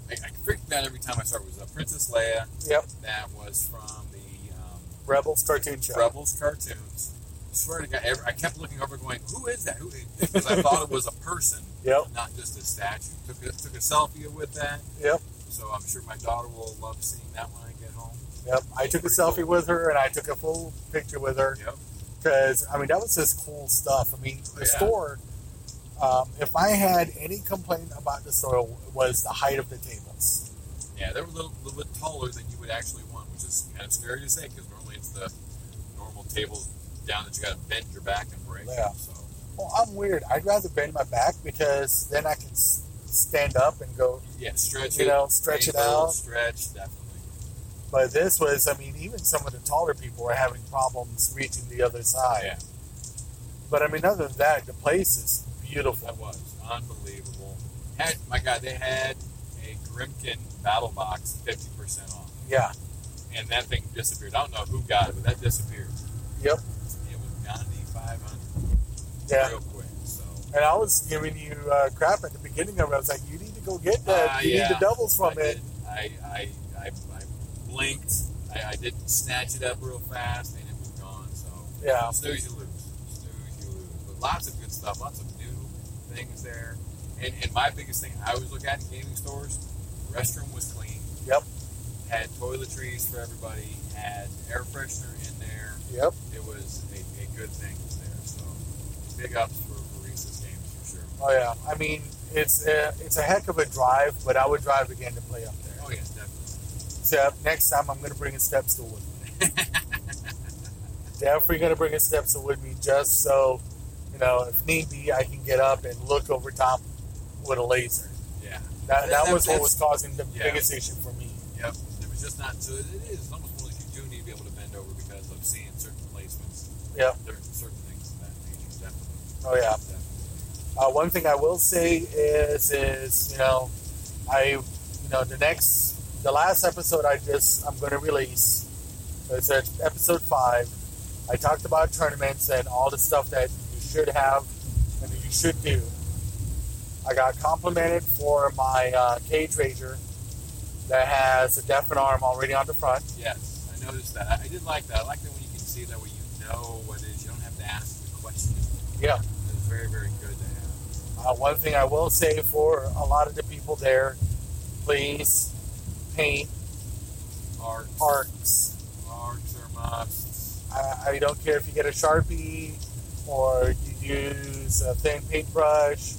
I, I freaked out every time I saw it. It was a Princess Leia. Yep. That was from the um, Rebels cartoon show. Rebels cartoons. I swear to God, I kept looking over, going, "Who is that?" Who? Because I thought it was a person, Yep. not just a statue. Took a, took a selfie with that. Yep. So I'm sure my daughter will love seeing that when I get home. Yep. I took a selfie cool. with her, and I took a full picture with her Yep. because I mean that was just cool stuff. I mean the Yeah. store. Um, if I had any complaint about the store, was the height of the tables. Yeah, they were a little, little bit taller than you would actually want, which is kind of scary to say because normally it's the normal tables down that you got to bend your back and break. Yeah. So Well, I'm weird. I'd rather bend my back because then I can stand up and go. yeah, stretch You it. know, stretch it raise a little out. Stretch definitely. But this was, I mean, even some of the taller people were having problems reaching the other side. Yeah, But I mean, other than that, the place is beautiful. that was unbelievable. Had my God, they had a Grymkin battle box fifty percent off, Yeah. and that thing disappeared. I don't know who got it, but that disappeared. Yep. It was Gandhi five hundred Yeah. real quick. So And I was giving you uh, crap at the beginning of it. I was like, you need to go get that. Uh, you yeah. need the doubles from I it. did. I, I, I, I blinked. I, I didn't snatch it up real fast, and it was gone. So Yeah. snooze, you lose. Snooze, you lose. But lots of good stuff. Lots of things there. And, and my biggest thing I always look at in gaming stores: restroom was clean. Yep. Had toiletries for everybody. Had air freshener in there. Yep. It was a, a good thing was there. So big ups for, for Reese's games for sure. Oh yeah. I mean, it's a, it's a heck of a drive, but I would drive again to play up there. Oh yes, definitely. Except next time I'm going to bring a step stool with me. Definitely going to bring a step stool with me just so, you know, if need be, I can get up and look over top with a laser. Yeah. That, that, That- was what was causing the yeah. biggest issue for me. Yep. It was just not. So it is it's almost more like you do need to be able to bend over because of seeing certain placements. Yep. Certain, certain things of that nature. Definitely. Oh yeah. Definitely. Uh, one thing I will say is, is you know, I, you know, the next, the last episode I just I'm going to release. It's episode five. I talked about tournaments and all the stuff that you should have and that you should do. I got complimented for my uh, cage rager that has a deafened arm already on the front. Yes, I noticed that. I did like that. I like that when you can see that way you know what it is. You don't have to ask the question. Yeah. It's very, very good to have. Uh, one thing I will say for a lot of the people there, please paint Arcs. arcs. Arcs are musts. I, I don't care if you get a sharpie or use a thin paintbrush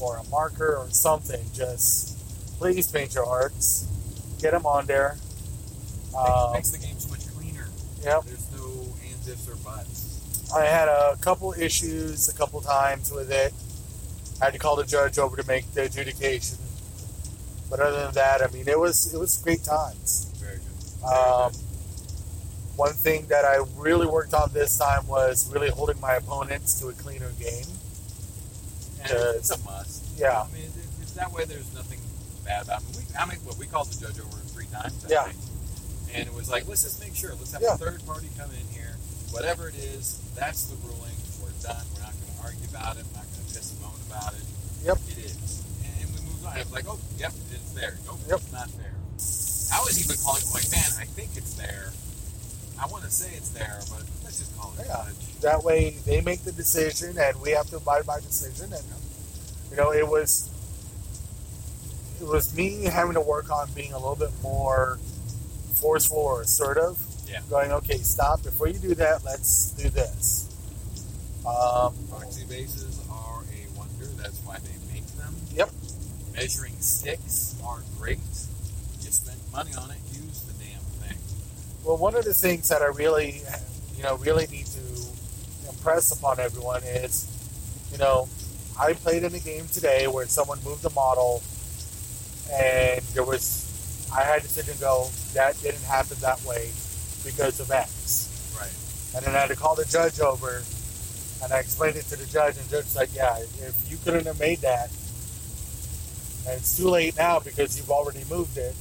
or a marker or something. Just please paint your arcs. Get them on there. Um, makes the game so much cleaner. yep. There's no ands, ifs, or buts. I had a couple issues a couple times with it. I had to call the judge over to make the adjudication. But other than that, I mean, it was it was great times. Very good. Very Um, good. One thing that I really worked on this time was really holding my opponents to a cleaner game. And it's a must. Yeah. I mean, it, it's that way. There's nothing bad about it. We, I mean, what we called the judge over three times. I Yeah. think. And it was like, let's just make sure. Let's have Yeah. a third party come in here. Whatever it is, that's the ruling. We're done. We're not going to argue about it. We're not going to piss and moan about it. Yep. It is. And, and we moved on. It was like, oh, yep, it's there. Nope, Yep. it's not there. I was even calling, like, man, I think it's there. I want to say it's there, but let's just call it Yeah. That way, they make the decision, and we have to abide by decision. And you know, it was it was me having to work on being a little bit more forceful or assertive. Yeah. Going, okay, stop. Before you do that, let's do this. Um, Proxy bases are a wonder. That's why they make them. Yep. Measuring sticks are great. You spend money on it, use the damn. Well, one of the things that I really, you know, really need to impress upon everyone is, you know, I played in a game today where someone moved a model, and there was, I had to sit and go, that didn't happen that way because of X, Right. and then I had to call the judge over, and I explained it to the judge, and the judge like, yeah, if you couldn't have made that, and it's too late now because you've already moved it,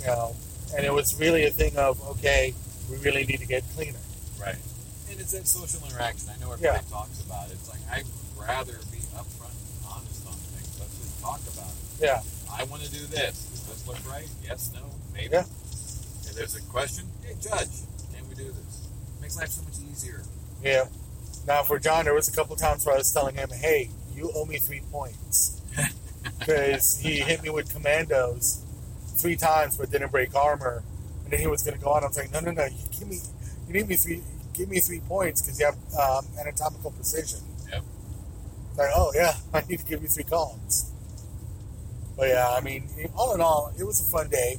you know, and it was really a thing of okay, we really need to get cleaner. Right. And it's that social interaction. I know everybody Yeah. talks about it. It's like I'd rather be upfront and honest on things. Let's just talk about it. Yeah, I want to do this. Does this look right? Yes, no, maybe. Yeah. If there's a question, hey judge, can we do this? Makes life so much easier. yeah. Now for John, there was a couple times where I was telling him, "Hey, you owe me three points," because he hit me with commandos three times but didn't break armor, and then he was going to go on. I was like, "No, no, no! You give me, you need me three, give me three points because you have um, anatomical precision." Yep. Like, oh yeah, I need to give you three columns. But yeah, I mean, all in all, it was a fun day.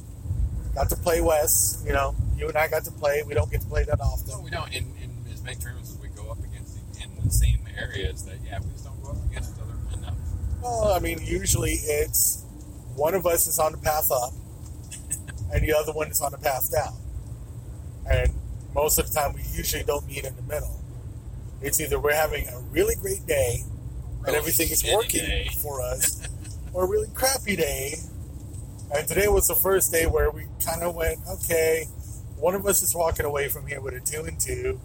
Got to play Wes. You know, you and I got to play. We don't get to play that often. No, we don't. In, in as many tournaments as we go up against in the same areas, that yeah, we just don't go up against each other enough. Well, I mean, usually it's one of us is on the path up, and the other one is on the path down. And most of the time, we usually don't meet in the middle. It's either we're having a really great day and Really everything is working day. for us, or a really crappy day. And today was the first day where we kind of went, okay, one of us is walking away from here with a two and two,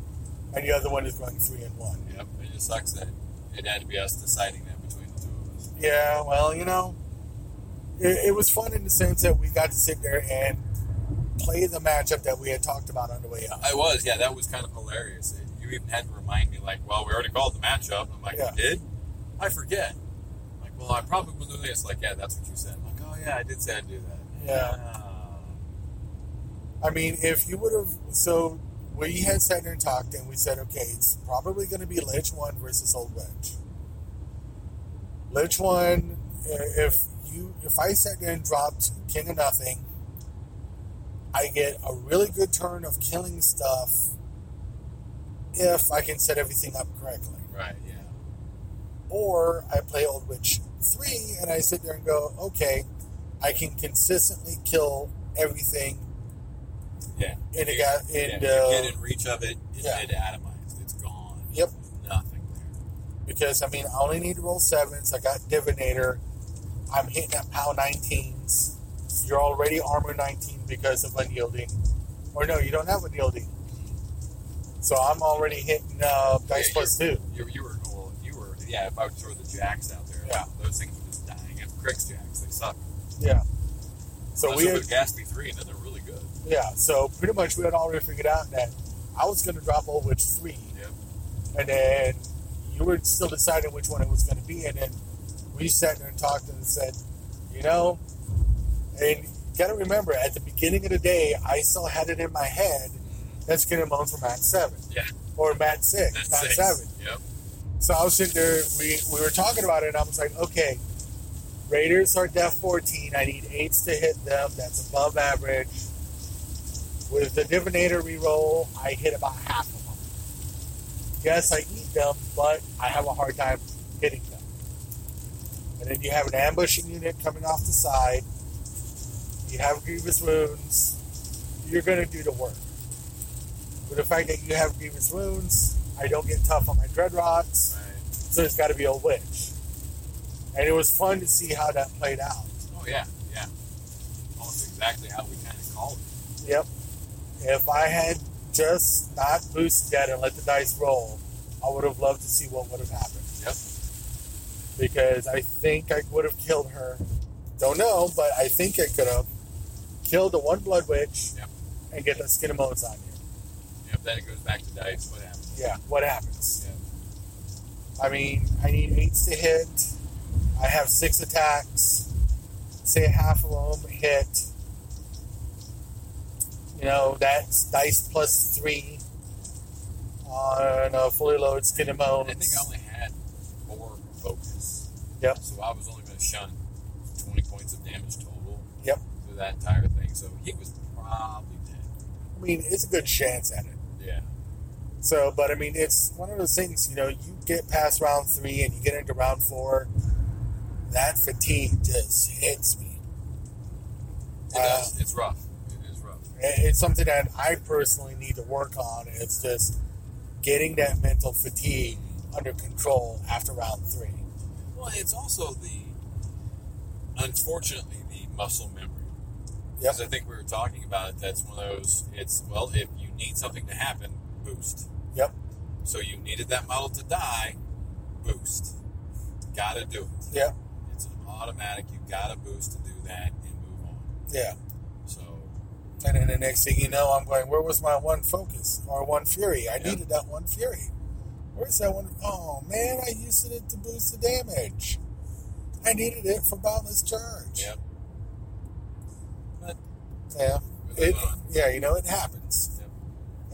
and the other one is going three and one. Yep. It just sucks that it had to be us deciding that between the two of us. Yeah, well, you know, it, it was fun in the sense that we got to sit there and play the matchup that we had talked about on the way up. I was, yeah, that was kind of hilarious. You even had to remind me, like, well, we already called the matchup. I'm like, Yeah. you did? I forget. like, well, I probably will do this. Like, yeah, that's what you said. I'm like, oh yeah, I did say I'd do that. Yeah. Ah. I mean, if you would have, so we had sat there and talked, and we said, okay, it's probably going to be Lich one versus Old Witch. Lich one, if you, if I sat there and dropped King of Nothing, I get a really good turn of killing stuff if I can set everything up correctly. Right. Yeah. Or I play Old Witch 3 and I sit there and go, okay, I can consistently kill everything Yeah. in a You- guy. yeah, uh, get in reach of it, it's yeah. dead atomized. It's gone. Yep. There's nothing there. because I mean, I only need to roll sevens. I got Divinator. I'm hitting at POW 19s. You're already armor 19 because of unyielding. Or no, you don't have unyielding. So I'm already hitting uh, dice Yeah, plus two. You, you were well, you were yeah. If I would throw the jacks out there, Yeah. those things are just dying. And Cryx jacks, they suck. Yeah. So Unless we had, Gaspy three, and then they're really good. yeah. So pretty much we had already figured out that I was going to drop Old Witch three, Yep. and then you were still deciding which one it was going to be, and then we sat there and talked and said, you know, and you got to remember at the beginning of the day, I still had it in my head that Skin and Bones for Mat seven Yeah. or Mat six, That's Mat six. seven. Yep. So I was sitting there, we, we were talking about it, and I was like, okay, Raiders are Def 14. I need eights to hit them. That's above average. With the Divinator reroll, I hit about half of them. Yes, I eat them, but I have a hard time hitting them. And then you have an ambushing unit coming off the side. You have grievous wounds. You're going to do the work. With the fact that you have grievous wounds, I don't get tough on my Dread Rots. Right. So it's got to be a witch. And it was fun to see how that played out. Oh yeah, yeah. Almost exactly how we kind of called it. Yep. If I had just not boosted that and let the dice roll, I would have loved to see what would have happened. Because I think I would have killed her. Don't know, but I think I could have killed the one blood witch Yep. and get the skin and bones on you. Yep. Then it goes back to dice. What happens? Yeah, what happens? Yeah. I mean, I need eights to hit. I have six attacks. Say half of them hit. You know, that's dice plus three on a fully loaded skin and bones. I think I only had four focus. Yep. So I was only going to shun 20 points of damage total. Yep. Through that entire thing. So he was probably dead. I mean, it's a good chance at it. Yeah. So, but I mean, it's one of those things, you know, you get past round three and you get into round four, that fatigue just hits me. It Uh, does. It's rough. It is rough. it's something that I personally need to work on. It's just getting that mental fatigue under control after round three. Well, it's also the, unfortunately, the muscle memory. Yep. Because I think we were talking about it. That's one of those. It's well, if you need something to happen, boost. Yep. So you needed that model to die, boost. Got to do it. Yep. It's an automatic. You got to boost to do that and move on. Yeah. So And then the next thing you know, I'm going, where was my one focus or one fury? I Yep. needed that one fury. Where's that one? Oh man, I used it to boost the damage. I needed it for boundless charge. Yep. But Yeah. It, yeah, you know, it happens. Yep.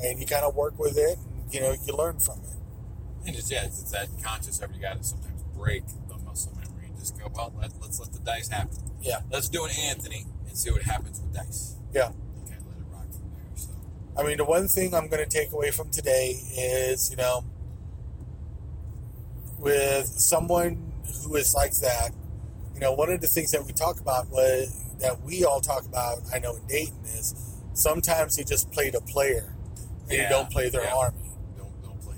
And you kind of work with it and, you know, you learn from it. And it's, yeah, it's, it's that conscious effort. You got to sometimes break the muscle memory and just go, well, let, let's let the dice happen. Yeah. Let's do an Anthony and see what happens with dice. Yeah. And kind of let it rock from there. So, I mean, the one thing I'm going to take away from today is, you know, with someone who is like that, you know, one of the things that we talk about was that we all talk about, I know in Dayton, is sometimes you just play the player and you don't play their yeah. army. don't don't play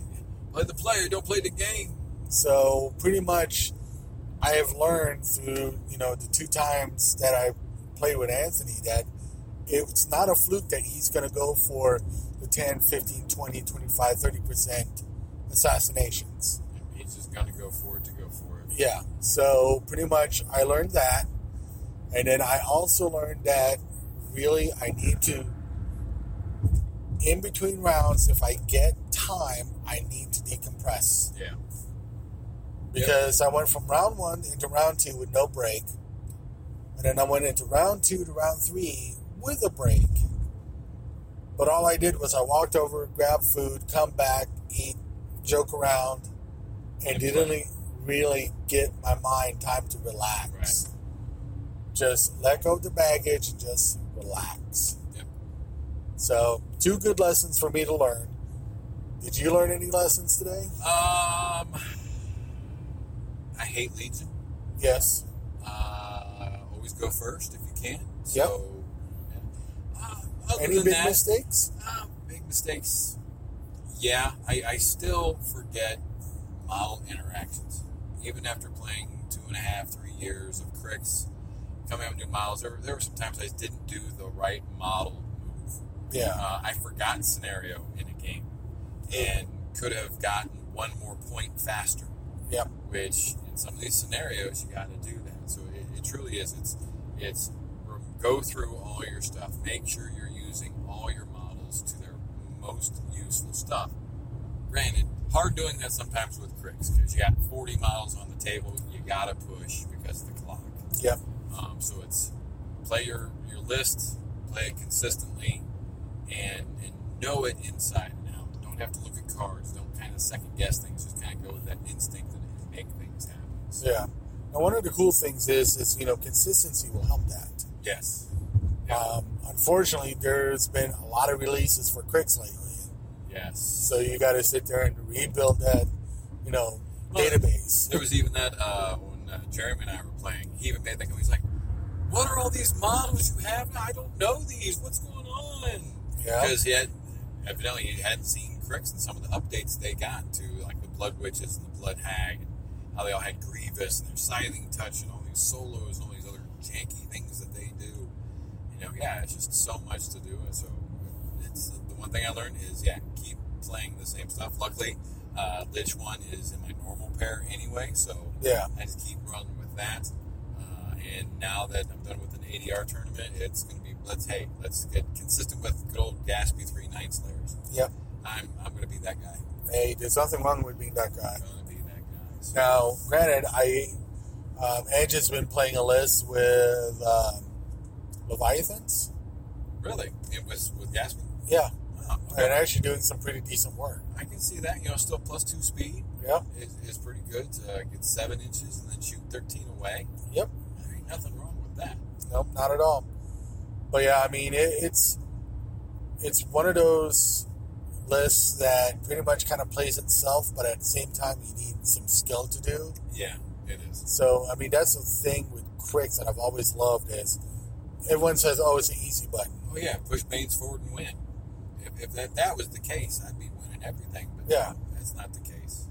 play the player. Don't play the game. So pretty much, I have learned through you know the two times that I played with Anthony that it's not a fluke that he's going to go for the 10, 15, 20, 25, 30 percent assassinations. Just gonna go for it to go for it. Yeah. So pretty much, I learned that, and then I also learned that really I need to. In between rounds, if I get time, I need to decompress. Yeah. because I went from round one into round two with no break, and then I went into round two to round three with a break. But all I did was I walked over, grabbed food, come back, eat, joke around, and didn't really get my mind time to relax. Right. Just let go of the baggage and just relax. Yep. So, two good lessons for me to learn. Did you learn any lessons today? Um, I hate Legion. Yes. Uh, always go first if you can. Yep. So, uh, other Any big that, mistakes? Uh, big mistakes. Yeah, I, I still forget model interactions. Even after playing two and a half, three years of Cryx, coming up with new models, there, were- there were some times I didn't do the right model move. Yeah. Uh, I forgot scenario in a game and could have gotten one more point faster. Yep. Which in some of these scenarios you got to do that. So it, it truly is. It's it's go through all your stuff. Make sure you're using all your models to their most useful stuff. Granted, hard doing that sometimes with Cryx because you got 40 miles on the table. You got to push because of the clock. Yep. Um, so it's play your, your list, play it consistently, and, and know it inside and out. Don't have to look at cards. Don't kind of second guess things. Just kind of go with that instinct and, make things happen. So, Yeah. Now, one of the cool things is, is you know, consistency will help that. Yes. Yeah. Um, unfortunately, there's been a lot of releases for Cryx lately, yes. so you got to sit there and rebuild that, you know, Well, database. There was even that uh, when uh, Jeremy and I were playing. He even made that. comment. He's like, "What are all these models you have? I don't know these. What's going on?" Yeah. Because he had evidently he hadn't seen Cryx and some of the updates they got to like the Blood Witches and the Blood Hag, and how they all had Grievous and their Scything Touch and all these solos and all these other janky things that they do. You know, yeah, it's just so much to do. And so one thing I learned is yeah, keep playing the same stuff. Luckily, uh, Lich one is in my normal pair anyway, so Yeah. I just keep running with that. Uh, and now that I'm done with an ADR tournament, it's going to be let's hey let's get consistent with good old Gaspy three Night Slayers. Yep. I'm I'm going to be that guy. Hey, there's nothing wrong with being that guy. I'm going to be that guy. So, Now, granted, I um, Edge has been playing a list with um, Leviathans. really, it was with Gaspy. Yeah, and actually doing some pretty decent work. I can see that. You know, still plus two speed Yeah, is, is pretty good. To uh, get seven inches and then shoot 13 away. Yep. There ain't nothing wrong with that. Nope, not at all. But yeah, I mean, it, it's it's one of those lists that pretty much kind of plays itself, but at the same time, you need some skill to do. Yeah, it is. So, I mean, that's the thing with Cryx that I've always loved is everyone says, "Oh, it's an easy button." Oh yeah, push Banes forward and win. If, that, that was the case, I'd be winning everything. But Yeah. that's not the case.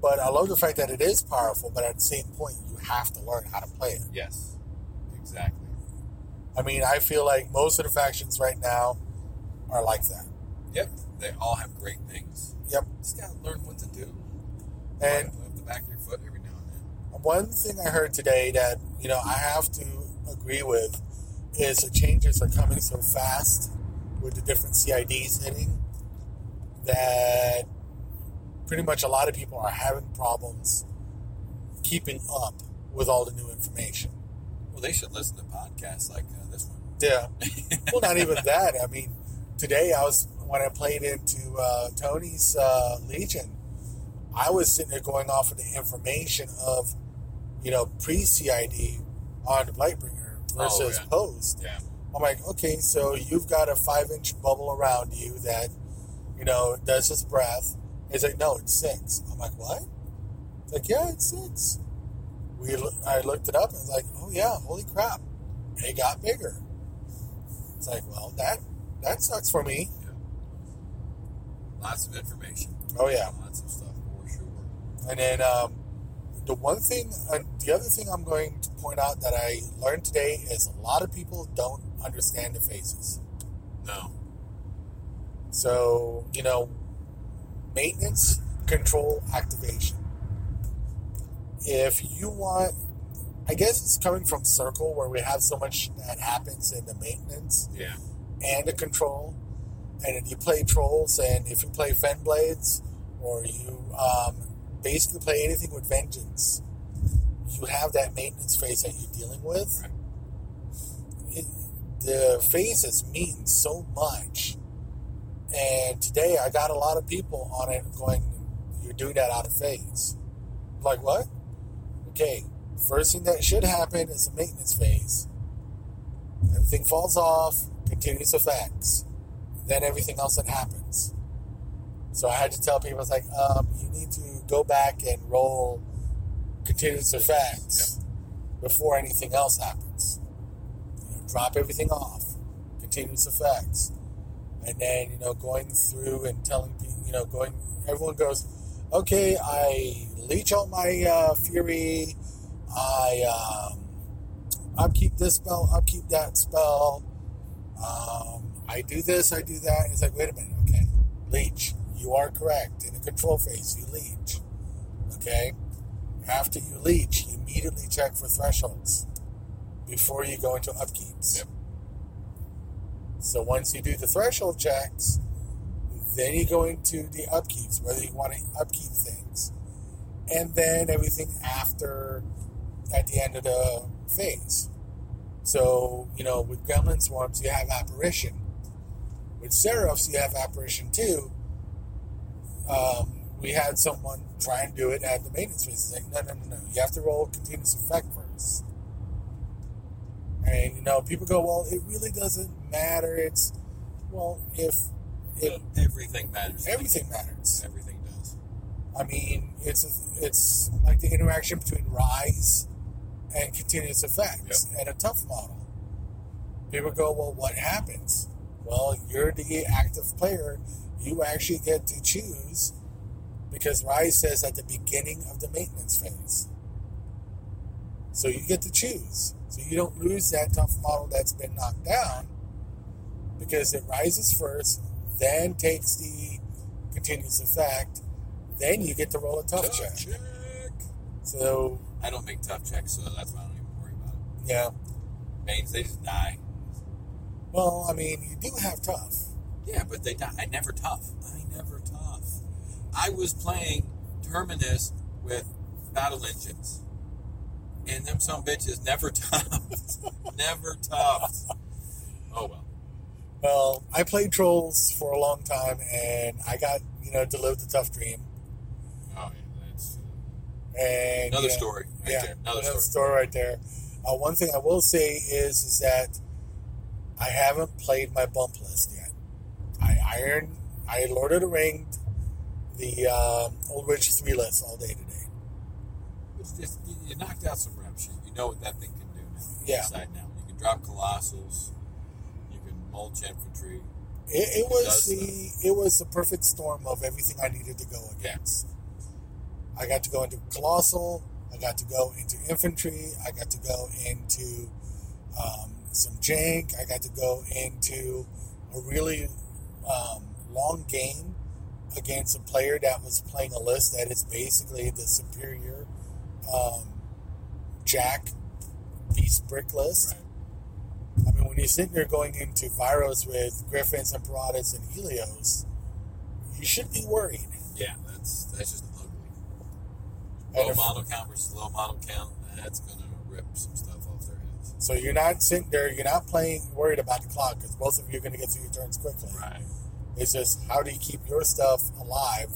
But I love the fact that it is powerful, but at the same point, you have to learn how to play it. Yes, exactly. I mean, I feel like most of the factions right now are like that. Yep, they all have great things. Yep. Just gotta learn what to do. And Lift the back of your foot every now and then. one thing I heard today that you know I have to agree with is the changes are coming so fast with the different CIDs hitting that pretty much a lot of people are having problems keeping up with all the new information. Well, they should listen to podcasts like uh, this one. Yeah. Well, not even that. I mean, today I was when I played into uh, Tony's uh, Legion, I was sitting there going off of the information of, you know, pre CID on the Blightbringer versus Oh, yeah. post. Yeah. I'm like, okay, so you've got a five inch bubble around you that, you know, does its breath. He's like, no, it's six. I'm like, what? It's like, yeah, it's six. We, I looked it up and was like, oh yeah, holy crap, it got bigger. It's like, well, that that sucks for me. Yeah. Lots of information. Oh yeah. Lots of stuff for sure. And then um, the one thing, uh, the other thing I'm going to point out that I learned today is a lot of people don't understand the phases. No. So, you know, maintenance, control, activation. If you want, I guess it's coming from Circle where we have so much that happens in the maintenance Yeah. and the control. And if you play Trolls and if you play Fen Blades or you um, basically play anything with Vengeance, you have that maintenance phase that you're dealing with. Right. It, the phases mean so much. And today I got a lot of people on it going, You're doing that out of phase. I'm like, what? Okay, first thing that should happen is a maintenance phase. Everything falls off, continuous effects. Then everything else that happens. So I had to tell people, it's like, um, you need to go back and roll continuous effects before anything else happens. Drop everything off, continuous effects. And then, you know, going through and telling you know, going, everyone goes, okay, I leech out my uh, fury, I um, upkeep this spell, upkeep that spell, um, I do this, I do that. It's like, wait a minute, okay, leech, you are correct. In a control phase, you leech, okay? After you leech, you immediately check for thresholds before you go into upkeeps. Yep. So once you do the threshold checks, then you go into the upkeeps, whether you want to upkeep things. And then everything after, at the end of the phase. So, you know, with Gremlin Swarms, you have Apparition. With Seraphs, you have Apparition too. Um, we had someone try and do it at the maintenance phase. It's like, no, no, no, no. You have to roll continuous effect first. And, you know, people go, well, it really doesn't matter. It's, well, if, if everything matters. everything matters. Everything does. I mean, it's it's like the interaction between rise and continuous effects and a tough model. People go, well, what happens? Well, you're the active player. You actually get to choose because rise says at the beginning of the maintenance phase. So you get to choose. So you don't lose that tough model that's been knocked down because it rises first, then takes the continuous effect, then you get to roll a tough check. check. So I don't make tough checks, so that's why I don't even worry about it. yeah. Mains, they just die. Well, I mean, you do have tough. Yeah, but they die. I never tough. I never tough. I was playing Terminus with battle engines. And them some bitches never toughed. never toughed. Oh well. Well, I played trolls for a long time, and I got you know to live the tough dream. Oh yeah, that's And another you know, story right yeah, there. Another another story. story right there. Uh, one thing I will say is is that I haven't played my bump list yet. I ironed, I Lord of the Ring, the um, Old Witch three list all day today. It's just you, you knocked out some reps. You, you know what that thing can do now. You Yeah. Decide now. You can drop colossals. You can mulch infantry. It, it was the it was the perfect storm of everything I needed to go against. I got to go into colossal. I got to go into infantry. I got to go into um, some jank. I got to go into a really um, long game against a player that was playing a list that is basically the superior um, Jack Beast Brick list. Right. I mean, when you're sitting there going into Vyros with Griffons and Paradas and Helios, you should be worried. Yeah, that's that's just ugly. Low if- model count versus low model count. That's gonna rip some stuff off their heads. So you're not sitting there, you're not playing worried about the clock because both of you are going to get through your turns quickly. Right. It's just how do you keep your stuff alive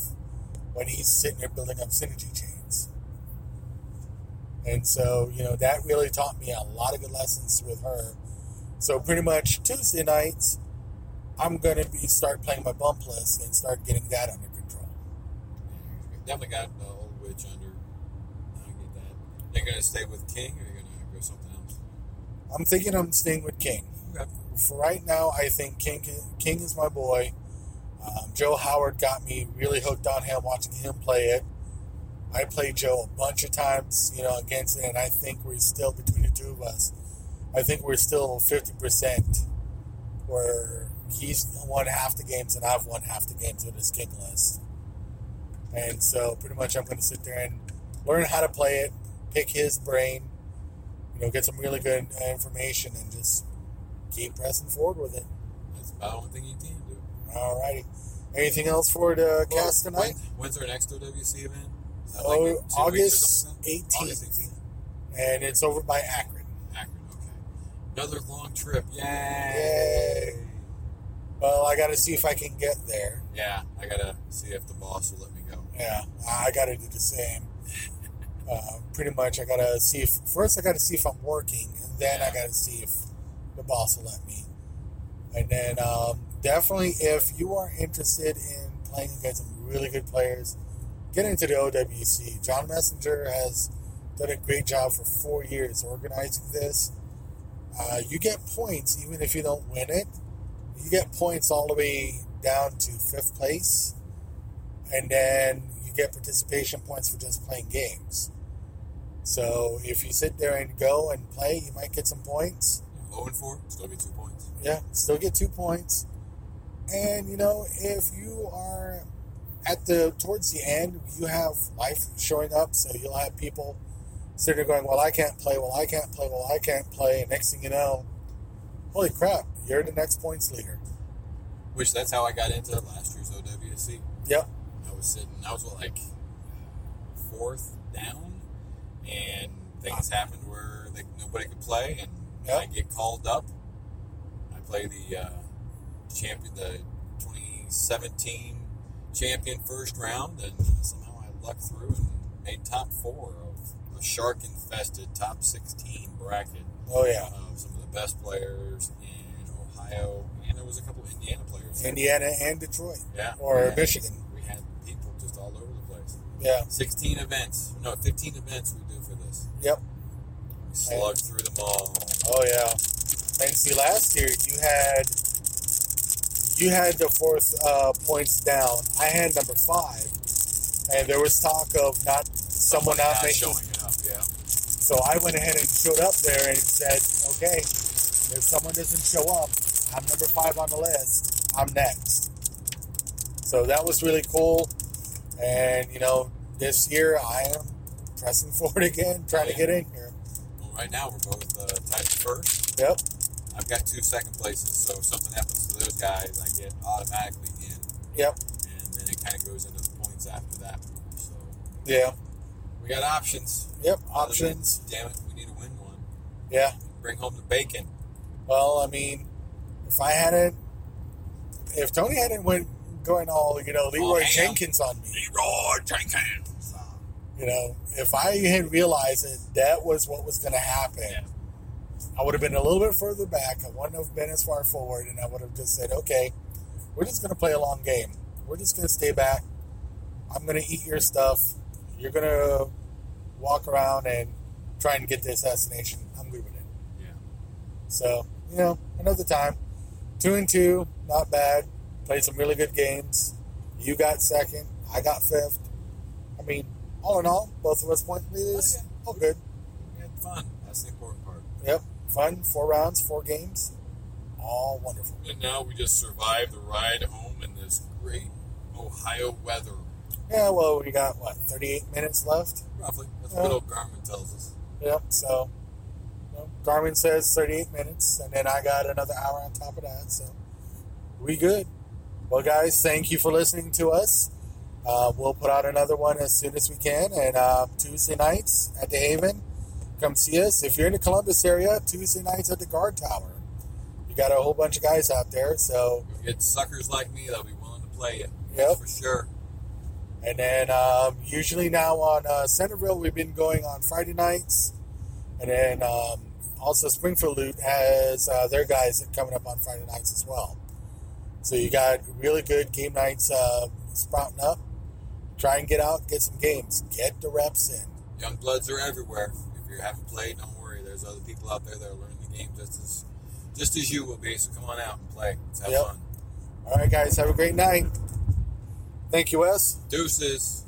when he's sitting there building up synergy chains? And so, you know, that really taught me a lot of good lessons with her. So pretty much Tuesday nights, I'm going to be start playing my bump list and start getting that under control. Yeah, definitely got the old witch under. I get that. You're gonna stay with King, or you're gonna go something else? I'm thinking I'm staying with King. Okay. For right now, I think King King is my boy. Um, Joe Howard got me really hooked on him, watching him play it. I played Joe a bunch of times, you know, against it, and I think we're still between the two of us. I think we're still fifty percent, where he's won half the games and I've won half the games with his King list. And so, pretty much, I'm going to sit there and learn how to play it, pick his brain, you know, get some really good information, and just keep pressing forward with it. That's about the only thing you can do. Alrighty. Anything else for the Well, cast tonight? when- when's our next OWC event? Oh, like in two weeks or August like 18th. August 18th. And it's over by Akron. Akron. Okay. Another long trip. Yay! Yay. Well, I got to see if I can get there. Yeah, I gotta see if the boss will let me go. Yeah, I got to do the same. Uh, pretty much, I got to see if first I got to see if I'm working, and then I got to see if the boss will let me. And then um, definitely, if you are interested in playing against some really good players. Get into the OWC. John Messenger has done a great job for four years organizing this. Uh, you get points even if you don't win it. You get points all the way down to fifth place, and then you get participation points for just playing games. So if you sit there and go and play, you might get some points. 0 and 4, still get two points. Yeah, still get two points. And you know, if you are at the towards the end, you have life showing up, so you'll have people sitting there going, "Well, I can't play. Well, I can't play. Well, I can't play." And next thing you know, holy crap, you're the next points leader. Which that's how I got into last year's OWC. Yep. I was sitting, I was what, like fourth down, and things happened where they, nobody could play, and Yep. I get called up. I play the uh, champion, the 2017 champion first round, and somehow I lucked through and made top four of a shark infested top 16 bracket Oh yeah, of some of the best players in Ohio, and there was a couple of Indiana players. Indiana and Detroit yeah, or and Michigan. We had people just all over the place. Yeah. 16 events, no, 15 events we do for this. Yep. We slugged through them all. Oh yeah. And see, last year you had you had the fourth uh, points down. I had number five, and there was talk of not someone not not making. showing up. Yeah, So I went ahead and showed up there and said, "Okay, if someone doesn't show up, I'm number five on the list. I'm next." So that was really cool, and you know, this year I am pressing forward again, trying to get in here. well, right now we're both uh, tied first. Yep. I've got two second places, so if something happens those guys, I get automatically in, Yep. and then it kind of goes into the points after that. So Yeah. we got options. Yep. Other than, Options. Damn it, we need to win one. Yeah. Bring home the bacon. Well, I mean, if I hadn't, if Tony hadn't went going all you know Leeroy oh, ham. Jenkins on me, Leeroy Jenkins. you know, if I had realized that that was what was going to happen, Yeah. I would have been a little bit further back. I wouldn't have been as far forward, and I would have just said, "Okay, we're just going to play a long game. We're just going to stay back. I'm going to eat your stuff. You're going to walk around and try and get the assassination. I'm good with it." Yeah. So, you know, another time. Two and two, not bad. Played some really good games. You got second. I got fifth. I mean, all in all, both of us point leaders. Oh, All good. We had fun. That's the important part. Yep. Fun. Four rounds, four games. All wonderful. And now we just survived the ride home in this great Ohio weather. Yeah, well, we got, what, 38 minutes left? Roughly. That's Yeah. what old Garmin tells us. Yep. So, you know, Garmin says 38 minutes, and then I got another hour on top of that. So, we good. Well, guys, thank you for listening to us. Uh, we'll put out another one as soon as we can. And um, Tuesday nights at the Haven, come see us. If you're in the Columbus area, Tuesday nights at the Guard Tower. You got a whole bunch of guys out there. So, get suckers like me that'll be willing to play you. Yep. For sure. And then um, usually now on uh, Centerville, we've been going on Friday nights. And then um, also Springfield Loot has uh, their guys coming up on Friday nights as well. So you got really good game nights uh, sprouting up. Try and get out, get some games, get the reps in. Young bloods are everywhere. If you haven't played, don't worry. There's other people out there that are learning the game just as just as you will be. So come on out and play. Let's have Yep. fun. All right, guys, have a great night. Thank you, Wes. Deuces.